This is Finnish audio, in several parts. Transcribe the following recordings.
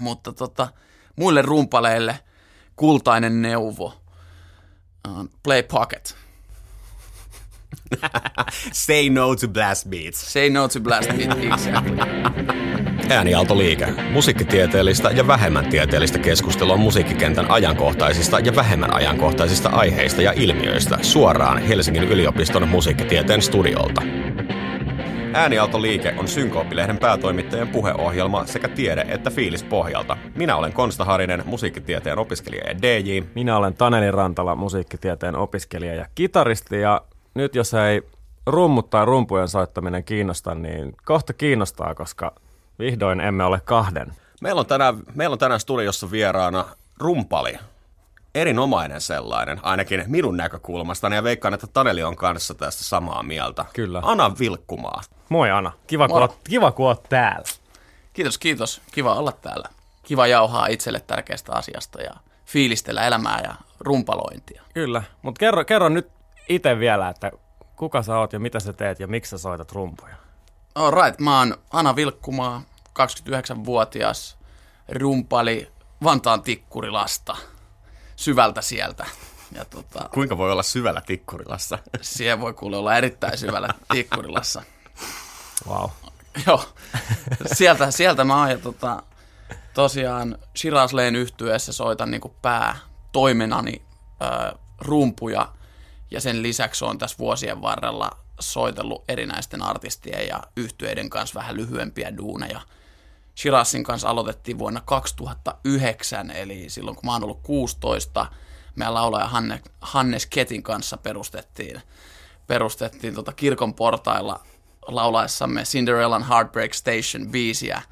Mutta tota, muille rumpaleille kultainen neuvo. Uh, play pocket. Say no to blast beats. Say no to blast beat, exactly. Äänialtoliike. Musiikkitieteellistä ja vähemmän tieteellistä keskustelua musiikkikentän ajankohtaisista ja vähemmän ajankohtaisista aiheista ja ilmiöistä suoraan Helsingin yliopiston musiikkitieteen studiolta. Äänialtoliike on Synkooppilehden päätoimittajan puheohjelma sekä tiede- että fiilispohjalta. Minä olen Konsta Harinen, musiikkitieteen opiskelija ja DJ. Minä olen Taneli Rantala, musiikkitieteen opiskelija ja kitaristi ja nyt jos ei rummut tai rumpujen soittaminen kiinnosta, niin kohta kiinnostaa, koska vihdoin emme ole kahden. Meillä on tänään, meillä on tänään studiossa vieraana rumpali. Erinomainen sellainen, ainakin minun näkökulmastani, ja veikkaan, että Taneli on kanssa tästä samaa mieltä. Kyllä. Ana Vilkkumaa. Moi Ana, kiva kun, Moro. oot, kiva kun oot täällä. Kiitos, kiitos. Kiva olla täällä. Kiva jauhaa itselle tärkeästä asiasta ja fiilistellä elämää ja rumpalointia. Kyllä, mutta kerro, kerro nyt itse vielä, että kuka sä oot ja mitä sä teet ja miksi sä soitat rumpuja. All right, mä oon Ana Vilkkumaa, 29-vuotias rumpali Vantaan Tikkurilasta, syvältä sieltä. Ja tota, Kuinka voi olla syvällä tikkurilassa? siellä voi kuule olla erittäin syvällä Tikkurilassa. Wow. Joo, sieltä, sieltä mä oon ja tota, tosiaan Shirazleen yhtyeessä soitan niinku päätoimenani ö, rumpuja ja sen lisäksi on tässä vuosien varrella soitellut erinäisten artistien ja yhtyeiden kanssa vähän lyhyempiä duuneja. Shirazin kanssa aloitettiin vuonna 2009, eli silloin kun mä oon ollut 16, meidän laulaja Hanne, Hannes Ketin kanssa perustettiin, perustettiin tota kirkon portailla laulaessamme Cinderellan Heartbreak Station biisiä.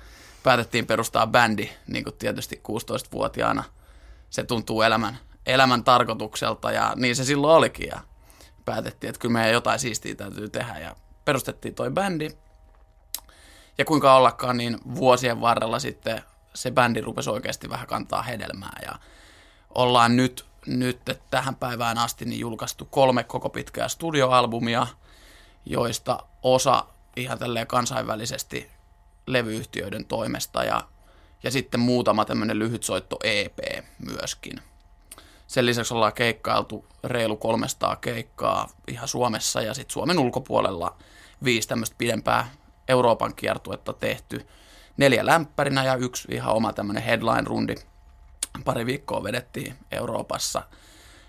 Päätettiin perustaa bändi, niin kuin tietysti 16-vuotiaana. Se tuntuu elämän, elämän tarkoitukselta ja niin se silloin olikin. Ja päätettiin, että kyllä meidän jotain siistiä täytyy tehdä ja perustettiin toi bändi. Ja kuinka ollakaan, niin vuosien varrella sitten se bändi rupesi oikeasti vähän kantaa hedelmää ja ollaan nyt, nyt tähän päivään asti niin julkaistu kolme koko pitkää studioalbumia, joista osa ihan tälleen kansainvälisesti levyyhtiöiden toimesta ja, ja sitten muutama tämmöinen lyhytsoitto EP myöskin. Sen lisäksi ollaan keikkailtu reilu 300 keikkaa ihan Suomessa ja sitten Suomen ulkopuolella viisi tämmöistä pidempää Euroopan kiertuetta tehty. Neljä lämpärinä ja yksi ihan oma tämmöinen headline-rundi. Pari viikkoa vedettiin Euroopassa.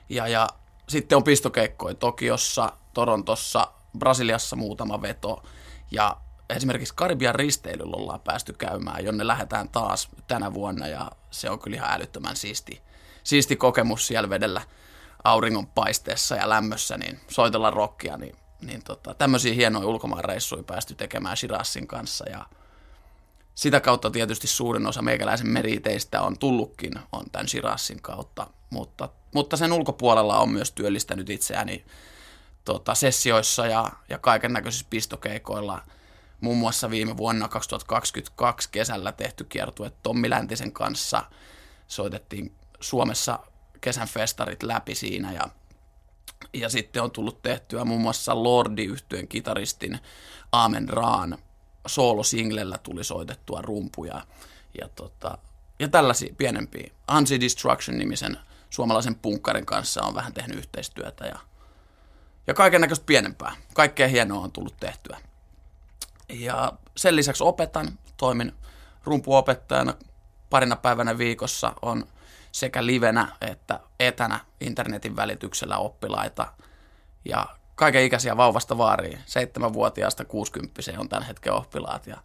Ja, ja sitten on pistokeikkoja Tokiossa, Torontossa, Brasiliassa muutama veto. Ja esimerkiksi Karibian risteilyllä ollaan päästy käymään, jonne lähdetään taas tänä vuonna. Ja se on kyllä ihan älyttömän siisti, siisti kokemus siellä vedellä auringon paisteessa ja lämmössä, niin soitella rockia, niin, niin tota, tämmöisiä hienoja ulkomaanreissuja päästy tekemään Shirazin kanssa ja sitä kautta tietysti suurin osa meikäläisen meriteistä on tullutkin on tämän Shirazin kautta, mutta, mutta sen ulkopuolella on myös työllistänyt itseäni tota, sessioissa ja, ja kaiken näköisissä pistokeikoilla. Muun muassa viime vuonna 2022 kesällä tehty kiertue Tommi Läntisen kanssa. Soitettiin Suomessa kesän festarit läpi siinä ja, ja sitten on tullut tehtyä muun muassa lordi yhtyeen kitaristin Aamen Raan soolosinglellä tuli soitettua rumpuja ja, tota, ja tällaisia pienempiä. Ansi Destruction-nimisen suomalaisen punkkarin kanssa on vähän tehnyt yhteistyötä ja, ja kaiken näköistä pienempää. Kaikkea hienoa on tullut tehtyä. Ja sen lisäksi opetan, toimin rumpuopettajana parina päivänä viikossa on sekä livenä että etänä internetin välityksellä oppilaita ja kaiken ikäisiä vauvasta vaariin. Seitsemänvuotiaasta 60 on tämän hetken oppilaat ja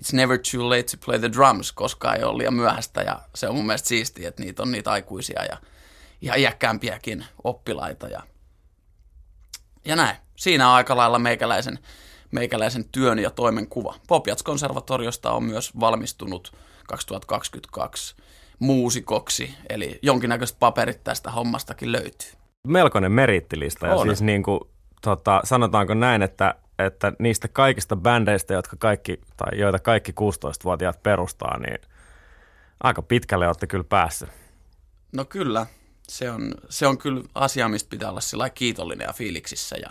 it's never too late to play the drums, koska ei ole liian myöhäistä ja se on mun mielestä siistiä, että niitä on niitä aikuisia ja ihan iäkkäämpiäkin oppilaita ja, ja näin. Siinä on aika lailla meikäläisen, meikäläisen työn ja toimenkuva. Popiats-konservatoriosta on myös valmistunut 2022 muusikoksi, eli jonkinnäköiset paperit tästä hommastakin löytyy. Melkoinen merittilista ja siis niin kuin, tota, sanotaanko näin, että, että niistä kaikista bändeistä, jotka kaikki, tai joita kaikki 16-vuotiaat perustaa, niin aika pitkälle olette kyllä päässyt. No kyllä, se on, se on kyllä asia, mistä pitää olla sillä kiitollinen ja fiiliksissä. Ja,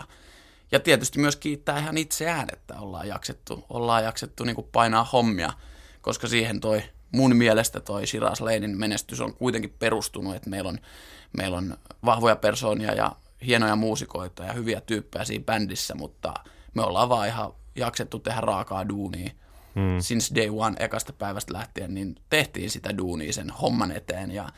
ja tietysti myös kiittää ihan itseään, että ollaan jaksettu, ollaan jaksettu niin kuin painaa hommia, koska siihen toi mun mielestä toi Shiraz Lanein menestys on kuitenkin perustunut, että meillä on, meillä on vahvoja persoonia ja hienoja muusikoita ja hyviä tyyppejä siinä bändissä, mutta me ollaan vaan ihan jaksettu tehdä raakaa duunia. Hmm. Since day one, ekasta päivästä lähtien, niin tehtiin sitä duunia sen homman eteen ja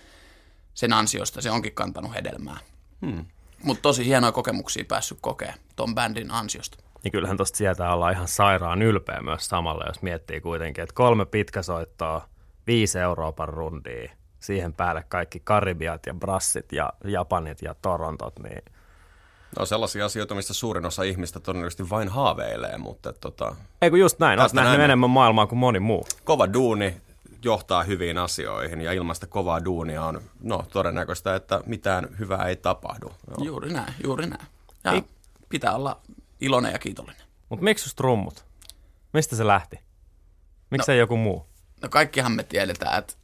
sen ansiosta se onkin kantanut hedelmää. Hmm. Mutta tosi hienoja kokemuksia päässyt kokea ton bändin ansiosta. Niin kyllähän tuosta sieltä ollaan ihan sairaan ylpeä myös samalla, jos miettii kuitenkin, että kolme pitkäsoittoa, viisi euroa per rundia, siihen päälle kaikki Karibiat ja Brassit ja Japanit ja Torontot, niin No sellaisia asioita, mistä suurin osa ihmistä todennäköisesti vain haaveilee, mutta tota... Ei kun just näin, olet nähnyt enemmän maailmaa kuin moni muu. Kova duuni johtaa hyviin asioihin ja ilmasta kovaa duunia on no, todennäköistä, että mitään hyvää ei tapahdu. Joo. Juuri näin, juuri näin. Ja ei. pitää olla iloinen ja kiitollinen. Mutta miksi just trummut? Mistä se lähti? Miksi no, joku muu? No kaikkihan me tiedetään, että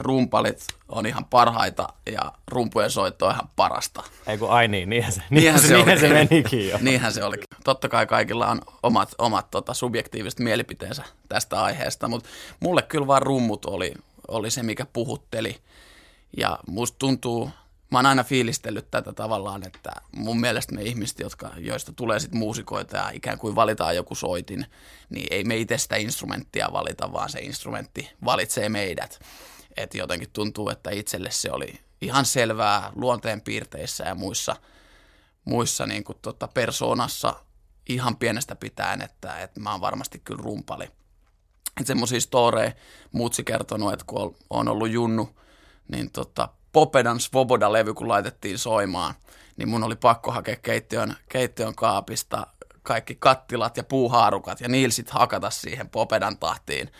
rumpalit on ihan parhaita ja rumpujen soitto on ihan parasta. Ei kun ai niin, niinhän se, niinhän se, niinhän se menikin jo. Niinhän se olikin. Totta kai kaikilla on omat, omat tota, subjektiiviset mielipiteensä tästä aiheesta, mutta mulle kyllä vaan rummut oli, oli se, mikä puhutteli. Ja musta tuntuu, mä oon aina fiilistellyt tätä tavallaan, että mun mielestä me ihmiset, jotka, joista tulee sitten muusikoita ja ikään kuin valitaan joku soitin, niin ei me itse sitä instrumenttia valita, vaan se instrumentti valitsee meidät. Että jotenkin tuntuu, että itselle se oli ihan selvää luonteen piirteissä ja muissa, muissa niin kuin tota persoonassa ihan pienestä pitäen, että, että mä oon varmasti kyllä rumpali. Että semmoisia storeja muutsi kertonut, että kun on ollut junnu, niin tota, Popedan Svoboda-levy, kun laitettiin soimaan, niin mun oli pakko hakea keittiön, keittiön kaapista kaikki kattilat ja puuhaarukat ja niillä sitten hakata siihen Popedan tahtiin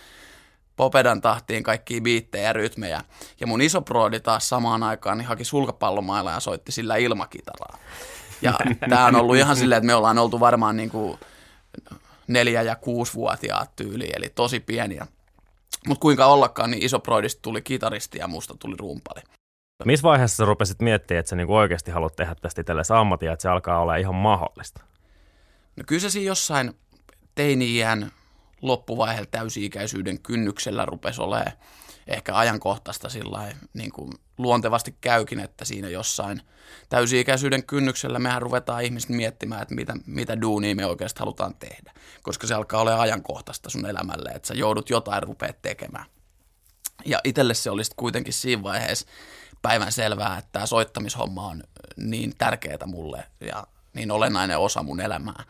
Popedan tahtiin kaikki biittejä ja rytmejä. Ja mun iso proodi taas samaan aikaan niin haki sulkapallomailla ja soitti sillä ilmakitaraa. Ja tämä on ollut ihan silleen, että me ollaan oltu varmaan niin kuin neljä- ja kuusivuotiaat tyyli, eli tosi pieniä. Mutta kuinka ollakaan, niin iso proodista tuli kitaristi ja musta tuli rumpali. Missä vaiheessa sä rupesit miettimään, että sä niinku oikeasti haluat tehdä tästä itsellesi ammatia, että se alkaa olla ihan mahdollista? No kyllä se siinä jossain teini-iän loppuvaiheella täysi-ikäisyyden kynnyksellä rupesi olemaan ehkä ajankohtaista sillä niin kuin luontevasti käykin, että siinä jossain täysi-ikäisyyden kynnyksellä mehän ruvetaan ihmiset miettimään, että mitä, mitä duunia me oikeasti halutaan tehdä, koska se alkaa olla ajankohtaista sun elämälle, että sä joudut jotain rupeat tekemään. Ja itselle se olisi kuitenkin siinä vaiheessa päivän selvää, että tämä soittamishomma on niin tärkeää mulle ja niin olennainen osa mun elämää,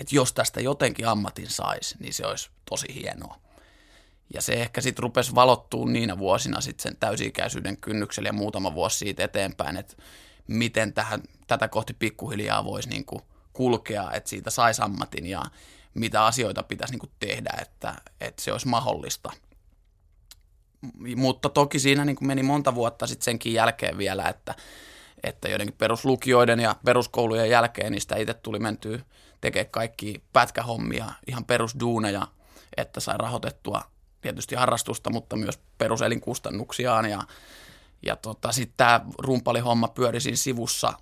että jos tästä jotenkin ammatin saisi, niin se olisi tosi hienoa. Ja se ehkä sitten rupesi valottua niinä vuosina sitten sen täysi-ikäisyyden kynnyksellä ja muutama vuosi siitä eteenpäin, että miten tähän, tätä kohti pikkuhiljaa voisi niinku kulkea, että siitä saisi ammatin ja mitä asioita pitäisi niinku tehdä, että, että se olisi mahdollista. Mutta toki siinä niinku meni monta vuotta sitten senkin jälkeen vielä, että, että joidenkin peruslukioiden ja peruskoulujen jälkeen niistä itse tuli mentyä tekee kaikki pätkähommia, ihan perusduuneja, että sai rahoitettua tietysti harrastusta, mutta myös peruselinkustannuksiaan. Ja, ja tota, sitten tämä rumpalihomma pyöri siinä sivussa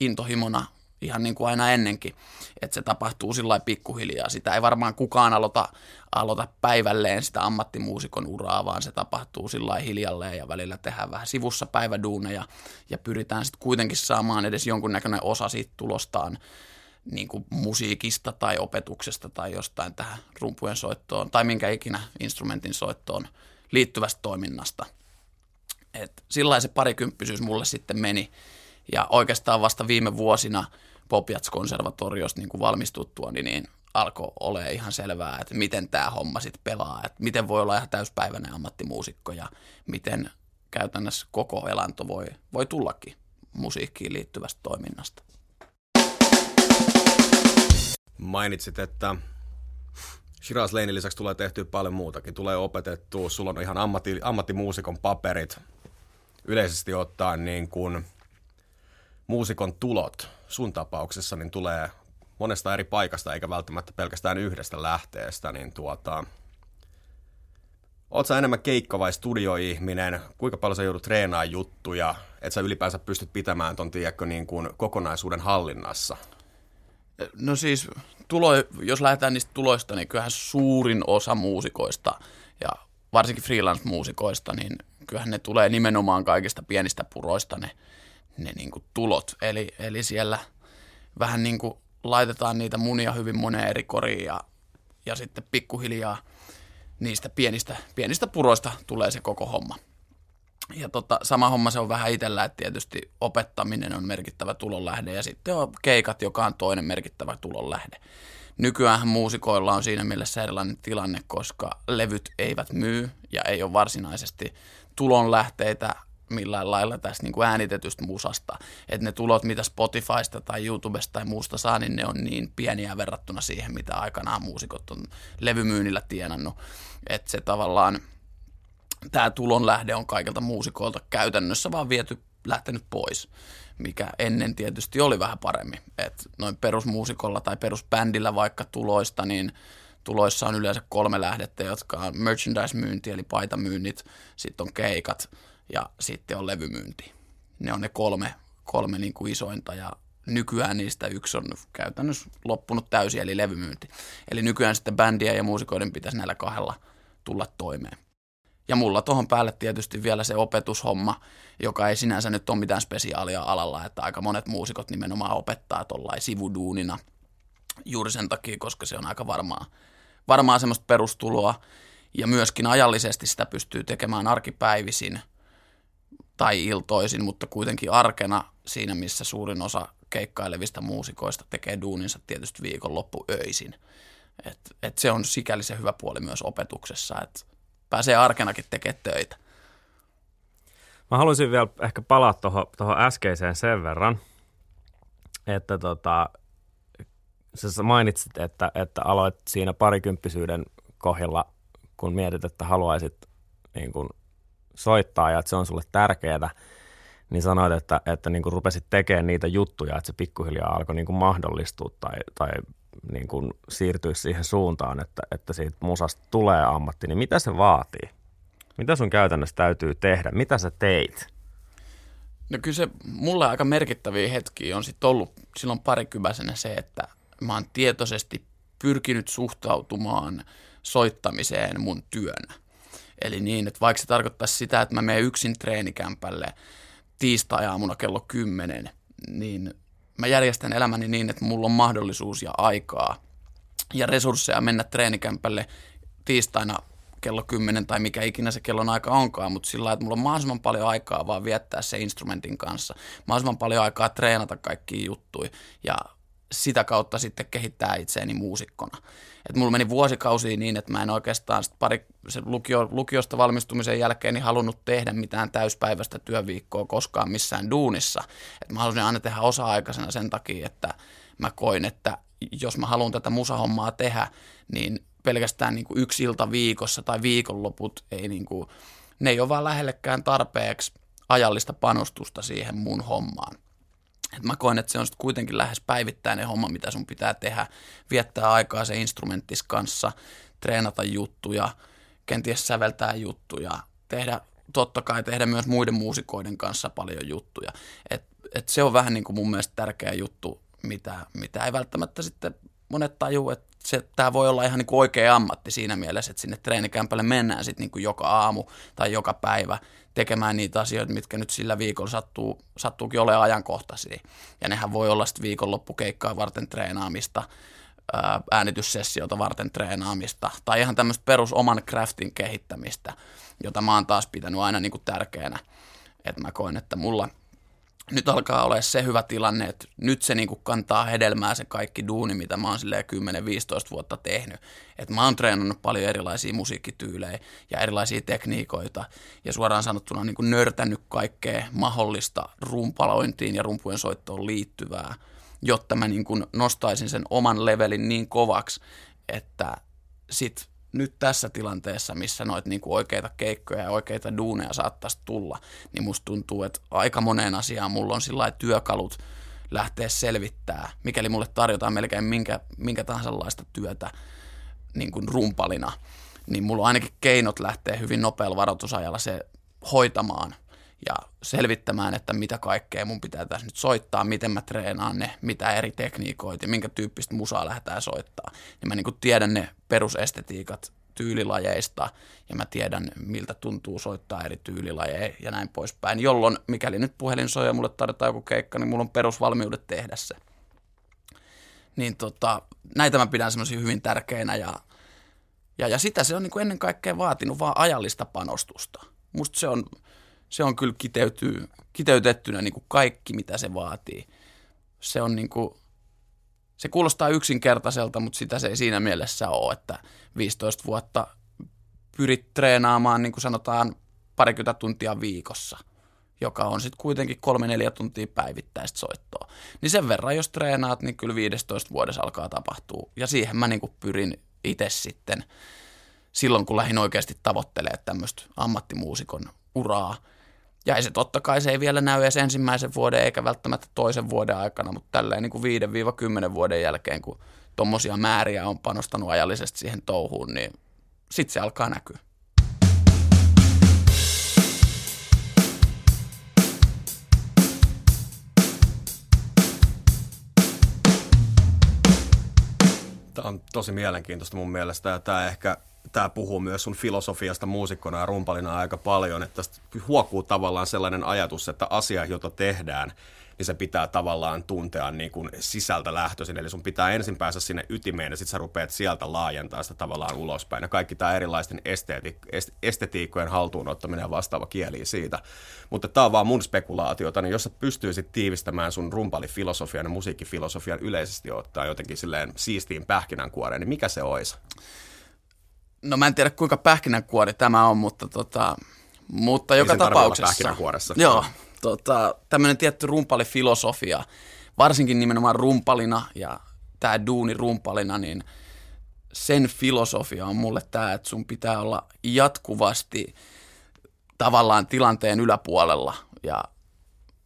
intohimona ihan niin kuin aina ennenkin, että se tapahtuu sillä pikkuhiljaa. Sitä ei varmaan kukaan aloita, aloita päivälleen sitä ammattimuusikon uraa, vaan se tapahtuu sillä hiljalleen ja välillä tehdään vähän sivussa päiväduuneja ja pyritään sitten kuitenkin saamaan edes jonkunnäköinen osa siitä tulostaan niin kuin musiikista tai opetuksesta tai jostain tähän rumpujen soittoon tai minkä ikinä instrumentin soittoon liittyvästä toiminnasta. Et sillä se parikymppisyys mulle sitten meni ja oikeastaan vasta viime vuosina Popjats-konservatoriosta niin valmistuttua, niin, niin alkoi olla ihan selvää, että miten tämä homma sitten pelaa, että miten voi olla ihan täyspäiväinen ammattimuusikko ja miten käytännössä koko elanto voi, voi tullakin musiikkiin liittyvästä toiminnasta. Mainitsit, että Shiraz Lanein lisäksi tulee tehtyä paljon muutakin. Tulee opetettua, sulla on ihan ammatti, ammattimuusikon paperit. Yleisesti ottaen niin kuin muusikon tulot sun tapauksessa niin tulee monesta eri paikasta, eikä välttämättä pelkästään yhdestä lähteestä, niin tuota, Oletko enemmän keikka- vai studioihminen? Kuinka paljon sä joudut treenaamaan juttuja, että sä ylipäänsä pystyt pitämään ton niin kuin kokonaisuuden hallinnassa? No siis, tulo, jos lähdetään niistä tuloista, niin kyllähän suurin osa muusikoista ja varsinkin freelance-muusikoista, niin kyllähän ne tulee nimenomaan kaikista pienistä puroista ne, ne niin kuin tulot. Eli, eli siellä vähän niin kuin laitetaan niitä munia hyvin moneen eri koriin ja, ja sitten pikkuhiljaa niistä pienistä, pienistä puroista tulee se koko homma. Ja tota, sama homma se on vähän itsellä, että tietysti opettaminen on merkittävä tulonlähde ja sitten on keikat, joka on toinen merkittävä tulonlähde. Nykyään muusikoilla on siinä mielessä erilainen tilanne, koska levyt eivät myy ja ei ole varsinaisesti tulonlähteitä millään lailla tästä niin kuin äänitetystä musasta. Että ne tulot, mitä Spotifysta tai YouTubesta tai muusta saa, niin ne on niin pieniä verrattuna siihen, mitä aikanaan muusikot on levymyynnillä tienannut. Että se tavallaan, tämä tulonlähde on kaikilta muusikoilta käytännössä vaan viety, lähtenyt pois mikä ennen tietysti oli vähän paremmin. Et noin perusmuusikolla tai perusbändillä vaikka tuloista, niin tuloissa on yleensä kolme lähdettä, jotka on merchandise-myynti, eli paitamyynnit, sitten on keikat ja sitten on levymyynti. Ne on ne kolme, kolme niin kuin isointa ja nykyään niistä yksi on käytännössä loppunut täysin, eli levymyynti. Eli nykyään sitten bändiä ja muusikoiden pitäisi näillä kahdella tulla toimeen. Ja mulla tuohon päälle tietysti vielä se opetushomma, joka ei sinänsä nyt ole mitään spesiaalia alalla, että aika monet muusikot nimenomaan opettaa tuollain sivuduunina juuri sen takia, koska se on aika varmaa, varmaa semmoista perustuloa ja myöskin ajallisesti sitä pystyy tekemään arkipäivisin tai iltoisin, mutta kuitenkin arkena siinä, missä suurin osa keikkailevista muusikoista tekee duuninsa tietysti viikonloppuöisin. Et, et se on sikäli se hyvä puoli myös opetuksessa, että pääsee arkenakin tekemään töitä. Mä haluaisin vielä ehkä palata tuohon äskeiseen sen verran, että tota, sä mainitsit, että, että aloit siinä parikymppisyyden kohdalla, kun mietit, että haluaisit niin kun soittaa ja että se on sulle tärkeää, niin sanoit, että, että niin rupesit tekemään niitä juttuja, että se pikkuhiljaa alkoi niin mahdollistua tai, tai niin kuin siirtyisi siihen suuntaan, että, että siitä musasta tulee ammatti, niin mitä se vaatii? Mitä sun käytännössä täytyy tehdä? Mitä sä teit? No kyllä se mulle aika merkittäviä hetkiä on sitten ollut silloin parikymäisenä se, että mä oon tietoisesti pyrkinyt suhtautumaan soittamiseen mun työnä. Eli niin, että vaikka se tarkoittaisi sitä, että mä menen yksin treenikämpälle tiistai-aamuna kello 10, niin mä järjestän elämäni niin, että mulla on mahdollisuus ja aikaa ja resursseja mennä treenikämpälle tiistaina kello 10 tai mikä ikinä se kellon aika onkaan, mutta sillä että mulla on mahdollisimman paljon aikaa vaan viettää se instrumentin kanssa, mahdollisimman paljon aikaa treenata kaikkia juttuja ja sitä kautta sitten kehittää itseäni muusikkona. Et mulla meni vuosikausia niin, että mä en oikeastaan sit pari, se lukio, lukiosta valmistumisen jälkeen niin halunnut tehdä mitään täyspäiväistä työviikkoa koskaan missään duunissa. Et mä halusin aina tehdä osa-aikaisena sen takia, että mä koin, että jos mä haluan tätä musahommaa tehdä, niin pelkästään niin kuin yksi ilta viikossa tai viikonloput ei niin kuin, ne ei ole vaan lähellekään tarpeeksi ajallista panostusta siihen mun hommaan. Et mä koen, että se on kuitenkin lähes päivittäinen homma, mitä sun pitää tehdä. Viettää aikaa se instrumenttis kanssa, treenata juttuja, kenties säveltää juttuja, tehdä, totta kai tehdä myös muiden muusikoiden kanssa paljon juttuja. Et, et se on vähän niin kuin mun mielestä tärkeä juttu, mitä, mitä ei välttämättä sitten monet tajuu, että se, tämä voi olla ihan niin kuin oikea ammatti siinä mielessä, että sinne treenikämpälle mennään sitten niin kuin joka aamu tai joka päivä tekemään niitä asioita, mitkä nyt sillä viikolla sattuu, sattuukin olemaan ajankohtaisia. Ja nehän voi olla sitten viikonloppukeikkaa varten treenaamista, äänityssessiota varten treenaamista tai ihan tämmöistä perus oman craftin kehittämistä, jota mä oon taas pitänyt aina niin kuin tärkeänä. Että mä koen, että mulla – nyt alkaa olla se hyvä tilanne, että nyt se niin kantaa hedelmää se kaikki duuni, mitä mä oon 10-15 vuotta tehnyt. Että mä oon treenannut paljon erilaisia musiikkityylejä ja erilaisia tekniikoita ja suoraan sanottuna niin kuin nörtännyt kaikkea mahdollista rumpalointiin ja rumpujen soittoon liittyvää, jotta mä niin kuin nostaisin sen oman levelin niin kovaksi, että sit nyt tässä tilanteessa, missä noita niin oikeita keikkoja ja oikeita duuneja saattaisi tulla, niin musta tuntuu, että aika moneen asiaan mulla on sillä työkalut lähteä selvittää, mikäli mulle tarjotaan melkein minkä, minkä tahansa työtä niin kuin rumpalina, niin mulla on ainakin keinot lähteä hyvin nopealla varoitusajalla se hoitamaan ja selvittämään, että mitä kaikkea mun pitää tässä nyt soittaa, miten mä treenaan ne, mitä eri tekniikoita ja minkä tyyppistä musaa lähdetään soittaa. Niin mä niin kuin tiedän ne perusestetiikat tyylilajeista ja mä tiedän, miltä tuntuu soittaa eri tyylilajeja ja näin poispäin, jolloin mikäli nyt puhelin soi ja mulle tarvitaan joku keikka, niin mulla on perusvalmiudet tehdä se. Niin tota, näitä mä pidän semmoisia hyvin tärkeinä ja, ja, ja sitä se on niin kuin ennen kaikkea vaatinut vaan ajallista panostusta. Musta se on, se on kyllä kiteytyy, kiteytettynä niin kuin kaikki, mitä se vaatii. Se on niin kuin, se kuulostaa yksinkertaiselta, mutta sitä se ei siinä mielessä ole, että 15 vuotta pyrit treenaamaan, niin kuin sanotaan, parikymmentä tuntia viikossa, joka on sitten kuitenkin kolme neljä tuntia päivittäistä soittoa. Niin sen verran, jos treenaat, niin kyllä 15 vuodessa alkaa tapahtua. Ja siihen mä niin kuin pyrin itse sitten silloin, kun lähdin oikeasti tavoittelemaan tämmöistä ammattimuusikon uraa – ja se totta kai se ei vielä näy edes ensimmäisen vuoden eikä välttämättä toisen vuoden aikana, mutta tälleen niin kuin 5-10 vuoden jälkeen, kun tuommoisia määriä on panostanut ajallisesti siihen touhuun, niin sitten se alkaa näkyä. Tämä on tosi mielenkiintoista mun mielestä ja tämä ehkä tämä puhuu myös sun filosofiasta muusikkona ja rumpalina aika paljon, että tästä huokuu tavallaan sellainen ajatus, että asia, jota tehdään, niin se pitää tavallaan tuntea niin kuin sisältä lähtöisin. Eli sun pitää ensin päästä sinne ytimeen ja sitten sä rupeat sieltä laajentaa sitä tavallaan ulospäin. Ja kaikki tämä erilaisten esteeti- estetiikkojen haltuun ottaminen ja vastaava kieli siitä. Mutta tämä on vaan mun spekulaatiota, niin jos sä pystyisit tiivistämään sun rumpalifilosofian ja musiikkifilosofian yleisesti ottaa jotenkin silleen siistiin pähkinänkuoreen, niin mikä se olisi? No mä en tiedä kuinka pähkinänkuori tämä on, mutta, tota, mutta Ei joka tapauksessa. Joo, tota, tämmöinen tietty rumpalifilosofia, varsinkin nimenomaan rumpalina ja tämä duuni rumpalina, niin sen filosofia on mulle tämä, että sun pitää olla jatkuvasti tavallaan tilanteen yläpuolella ja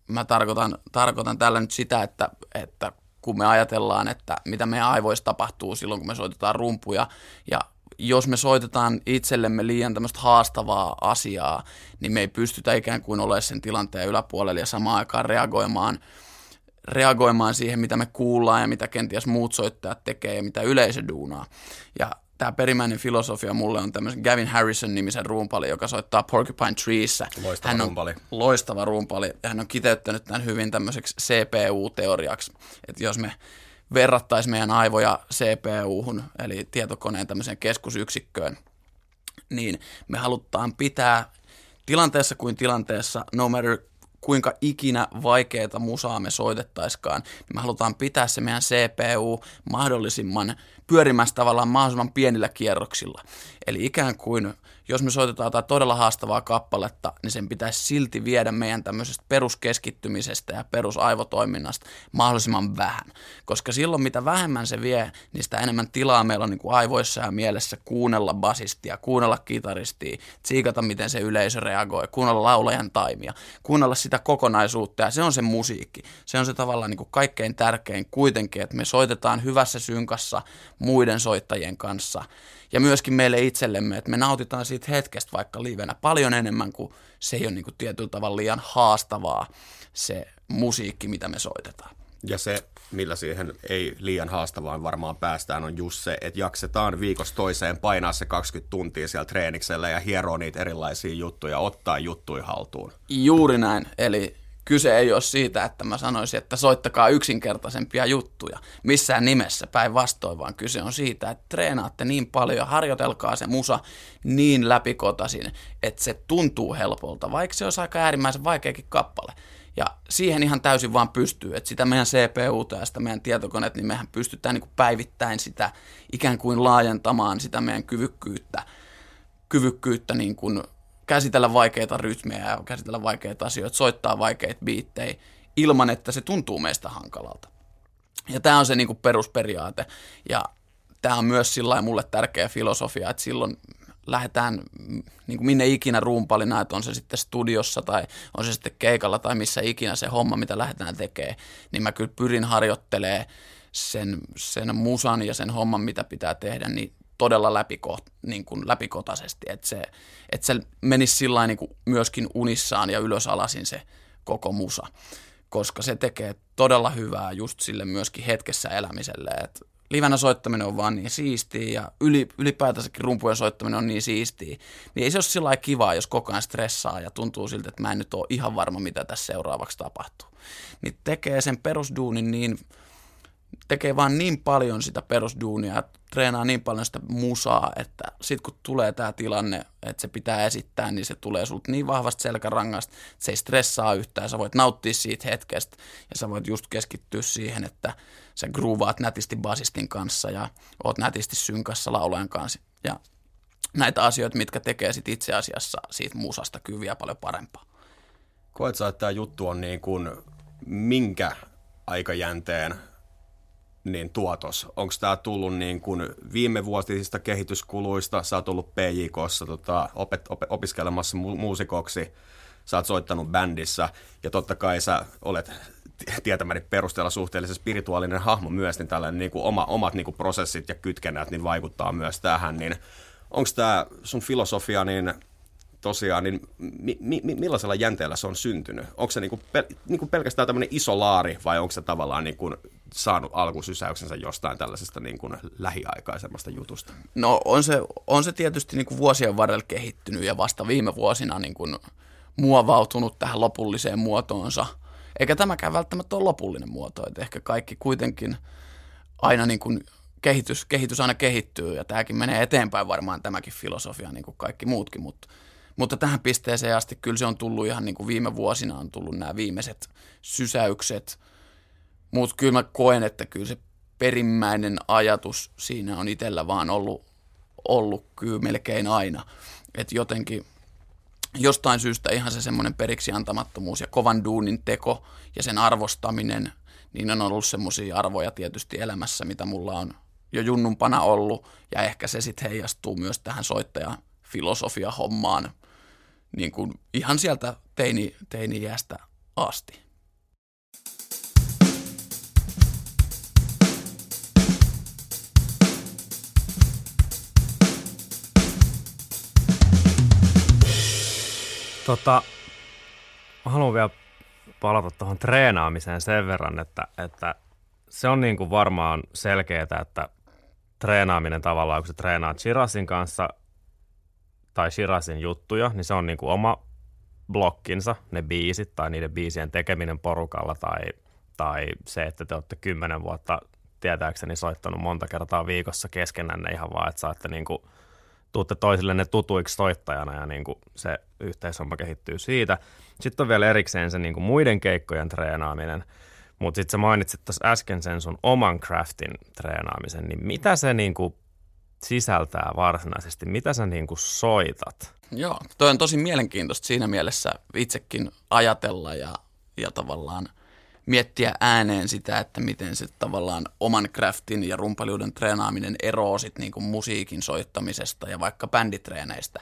mä tarkoitan, tarkoitan tällä nyt sitä, että, että kun me ajatellaan, että mitä meidän aivoissa tapahtuu silloin, kun me soitetaan rumpuja ja jos me soitetaan itsellemme liian tämmöistä haastavaa asiaa, niin me ei pystytä ikään kuin olemaan sen tilanteen yläpuolella ja samaan aikaan reagoimaan, reagoimaan siihen, mitä me kuullaan ja mitä kenties muut soittajat tekee ja mitä yleisö duunaa. Ja tämä perimmäinen filosofia mulle on tämmöisen Gavin Harrison-nimisen rumpali, joka soittaa Porcupine Treessä. Loistava hän on rumpali. Loistava rumpali ja hän on kiteyttänyt tämän hyvin tämmöiseksi CPU-teoriaksi, että jos me verrattaisi meidän aivoja CPU-hun, eli tietokoneen tämmöiseen keskusyksikköön, niin me halutaan pitää tilanteessa kuin tilanteessa, no matter kuinka ikinä vaikeita musaa me soitettaiskaan, niin me halutaan pitää se meidän CPU mahdollisimman pyörimässä tavallaan mahdollisimman pienillä kierroksilla. Eli ikään kuin jos me soitetaan jotain todella haastavaa kappaletta, niin sen pitäisi silti viedä meidän tämmöisestä peruskeskittymisestä ja perusaivotoiminnasta mahdollisimman vähän. Koska silloin mitä vähemmän se vie, niin sitä enemmän tilaa meillä on niin kuin aivoissa ja mielessä kuunnella basistia, kuunnella kitaristia, tsiikata miten se yleisö reagoi, kuunnella laulajan taimia, kuunnella sitä kokonaisuutta ja se on se musiikki. Se on se tavallaan niin kuin kaikkein tärkein kuitenkin, että me soitetaan hyvässä synkassa muiden soittajien kanssa – ja myöskin meille itsellemme, että me nautitaan siitä hetkestä vaikka livenä paljon enemmän kuin se ei ole niin kuin tietyllä tavalla liian haastavaa se musiikki, mitä me soitetaan. Ja se, millä siihen ei liian haastavaan varmaan päästään, on just se, että jaksetaan viikosta toiseen painaa se 20 tuntia siellä treeniksellä ja hieroa niitä erilaisia juttuja, ottaa juttuja haltuun. Juuri näin. Eli kyse ei ole siitä, että mä sanoisin, että soittakaa yksinkertaisempia juttuja missään nimessä päinvastoin, vaan kyse on siitä, että treenaatte niin paljon, harjoitelkaa se musa niin läpikotaisin, että se tuntuu helpolta, vaikka se olisi aika äärimmäisen vaikeakin kappale. Ja siihen ihan täysin vaan pystyy, että sitä meidän CPU ja sitä meidän tietokoneet, niin mehän pystytään niin kuin päivittäin sitä ikään kuin laajentamaan sitä meidän kyvykkyyttä, kyvykkyyttä niin kuin käsitellä vaikeita rytmejä ja käsitellä vaikeita asioita, soittaa vaikeita biittejä ilman, että se tuntuu meistä hankalalta. Ja tämä on se niinku perusperiaate. Ja tämä on myös sillä mulle tärkeä filosofia, että silloin lähdetään niin kuin minne ikinä rumpalina, että on se sitten studiossa tai on se sitten keikalla tai missä ikinä se homma, mitä lähdetään tekemään, niin mä kyllä pyrin harjoittelemaan sen, sen musan ja sen homman, mitä pitää tehdä, niin todella läpiko, niin kuin läpikotaisesti, että se, että se menisi sillä niin myöskin unissaan ja ylösalasin se koko musa, koska se tekee todella hyvää just sille myöskin hetkessä elämiselle, että livenä soittaminen on vaan niin siistiä ja yli, ylipäätänsäkin rumpujen soittaminen on niin siistiä, niin ei se ole sillä kivaa, jos koko ajan stressaa ja tuntuu siltä, että mä en nyt ole ihan varma, mitä tässä seuraavaksi tapahtuu. Niin tekee sen perusduunin niin tekee vaan niin paljon sitä perusduunia treenaa niin paljon sitä musaa, että sitten kun tulee tämä tilanne, että se pitää esittää, niin se tulee sulta niin vahvasti selkärangasta, että se ei stressaa yhtään. Sä voit nauttia siitä hetkestä ja sä voit just keskittyä siihen, että sä groovaat nätisti basistin kanssa ja oot nätisti synkassa laulajan kanssa. Ja näitä asioita, mitkä tekee sit itse asiassa siitä musasta kyllä vielä paljon parempaa. Koet sä, että tämä juttu on niin kuin minkä aikajänteen niin tuotos? Onko tämä tullut niin kuin viime vuotisista kehityskuluista? Sä oot ollut PJKssa tota, opet, op, opiskelemassa mu- muusikoksi, sä oot soittanut bändissä ja totta kai sä olet tietämäni perusteella suhteellisen spirituaalinen hahmo myös, niin tällainen niin kuin oma, omat niin kuin prosessit ja kytkennät niin vaikuttaa myös tähän, niin onko tämä sun filosofia niin tosiaan, niin mi, mi, millaisella jänteellä se on syntynyt? Onko se niinku pel, niinku pelkästään tämmöinen iso laari vai onko se tavallaan niinku saanut alkusysäyksensä jostain tällaisesta niinku lähiaikaisemmasta jutusta? No on se, on se tietysti niinku vuosien varrella kehittynyt ja vasta viime vuosina niinku muovautunut tähän lopulliseen muotoonsa. Eikä tämäkään välttämättä ole lopullinen muoto, että ehkä kaikki kuitenkin aina niin kuin kehitys, kehitys aina kehittyy ja tämäkin menee eteenpäin varmaan tämäkin filosofia niin kuin kaikki muutkin, mutta mutta tähän pisteeseen asti kyllä se on tullut ihan niin kuin viime vuosina on tullut nämä viimeiset sysäykset. Mutta kyllä mä koen, että kyllä se perimmäinen ajatus siinä on itsellä vaan ollut, ollut kyllä melkein aina. Että jotenkin jostain syystä ihan se semmoinen periksi antamattomuus ja kovan duunin teko ja sen arvostaminen, niin on ollut semmoisia arvoja tietysti elämässä, mitä mulla on jo junnumpana ollut. Ja ehkä se sitten heijastuu myös tähän soittajan filosofia hommaan niin kuin ihan sieltä teini, teini-iästä asti. Tota, haluan vielä palata tuohon treenaamiseen sen verran, että, että se on niin kuin varmaan selkeää, että treenaaminen tavallaan, kun sä treenaat Chirasin kanssa, tai Shirasin juttuja, niin se on niin kuin oma blokkinsa, ne biisit tai niiden biisien tekeminen porukalla tai, tai se, että te olette kymmenen vuotta tietääkseni soittanut monta kertaa viikossa keskenänne ihan vaan, että saatte niin kuin, tuutte toisillenne tutuiksi soittajana ja niin kuin se yhteishomma kehittyy siitä. Sitten on vielä erikseen se niin kuin muiden keikkojen treenaaminen, mutta sitten sä mainitsit tuossa äsken sen sun oman craftin treenaamisen, niin mitä se niin kuin sisältää varsinaisesti? Mitä sä niin kuin soitat? Joo, toi on tosi mielenkiintoista siinä mielessä itsekin ajatella ja, ja tavallaan miettiä ääneen sitä, että miten se tavallaan oman craftin ja rumpaliuden treenaaminen eroaa sit niin kuin musiikin soittamisesta ja vaikka bänditreeneistä.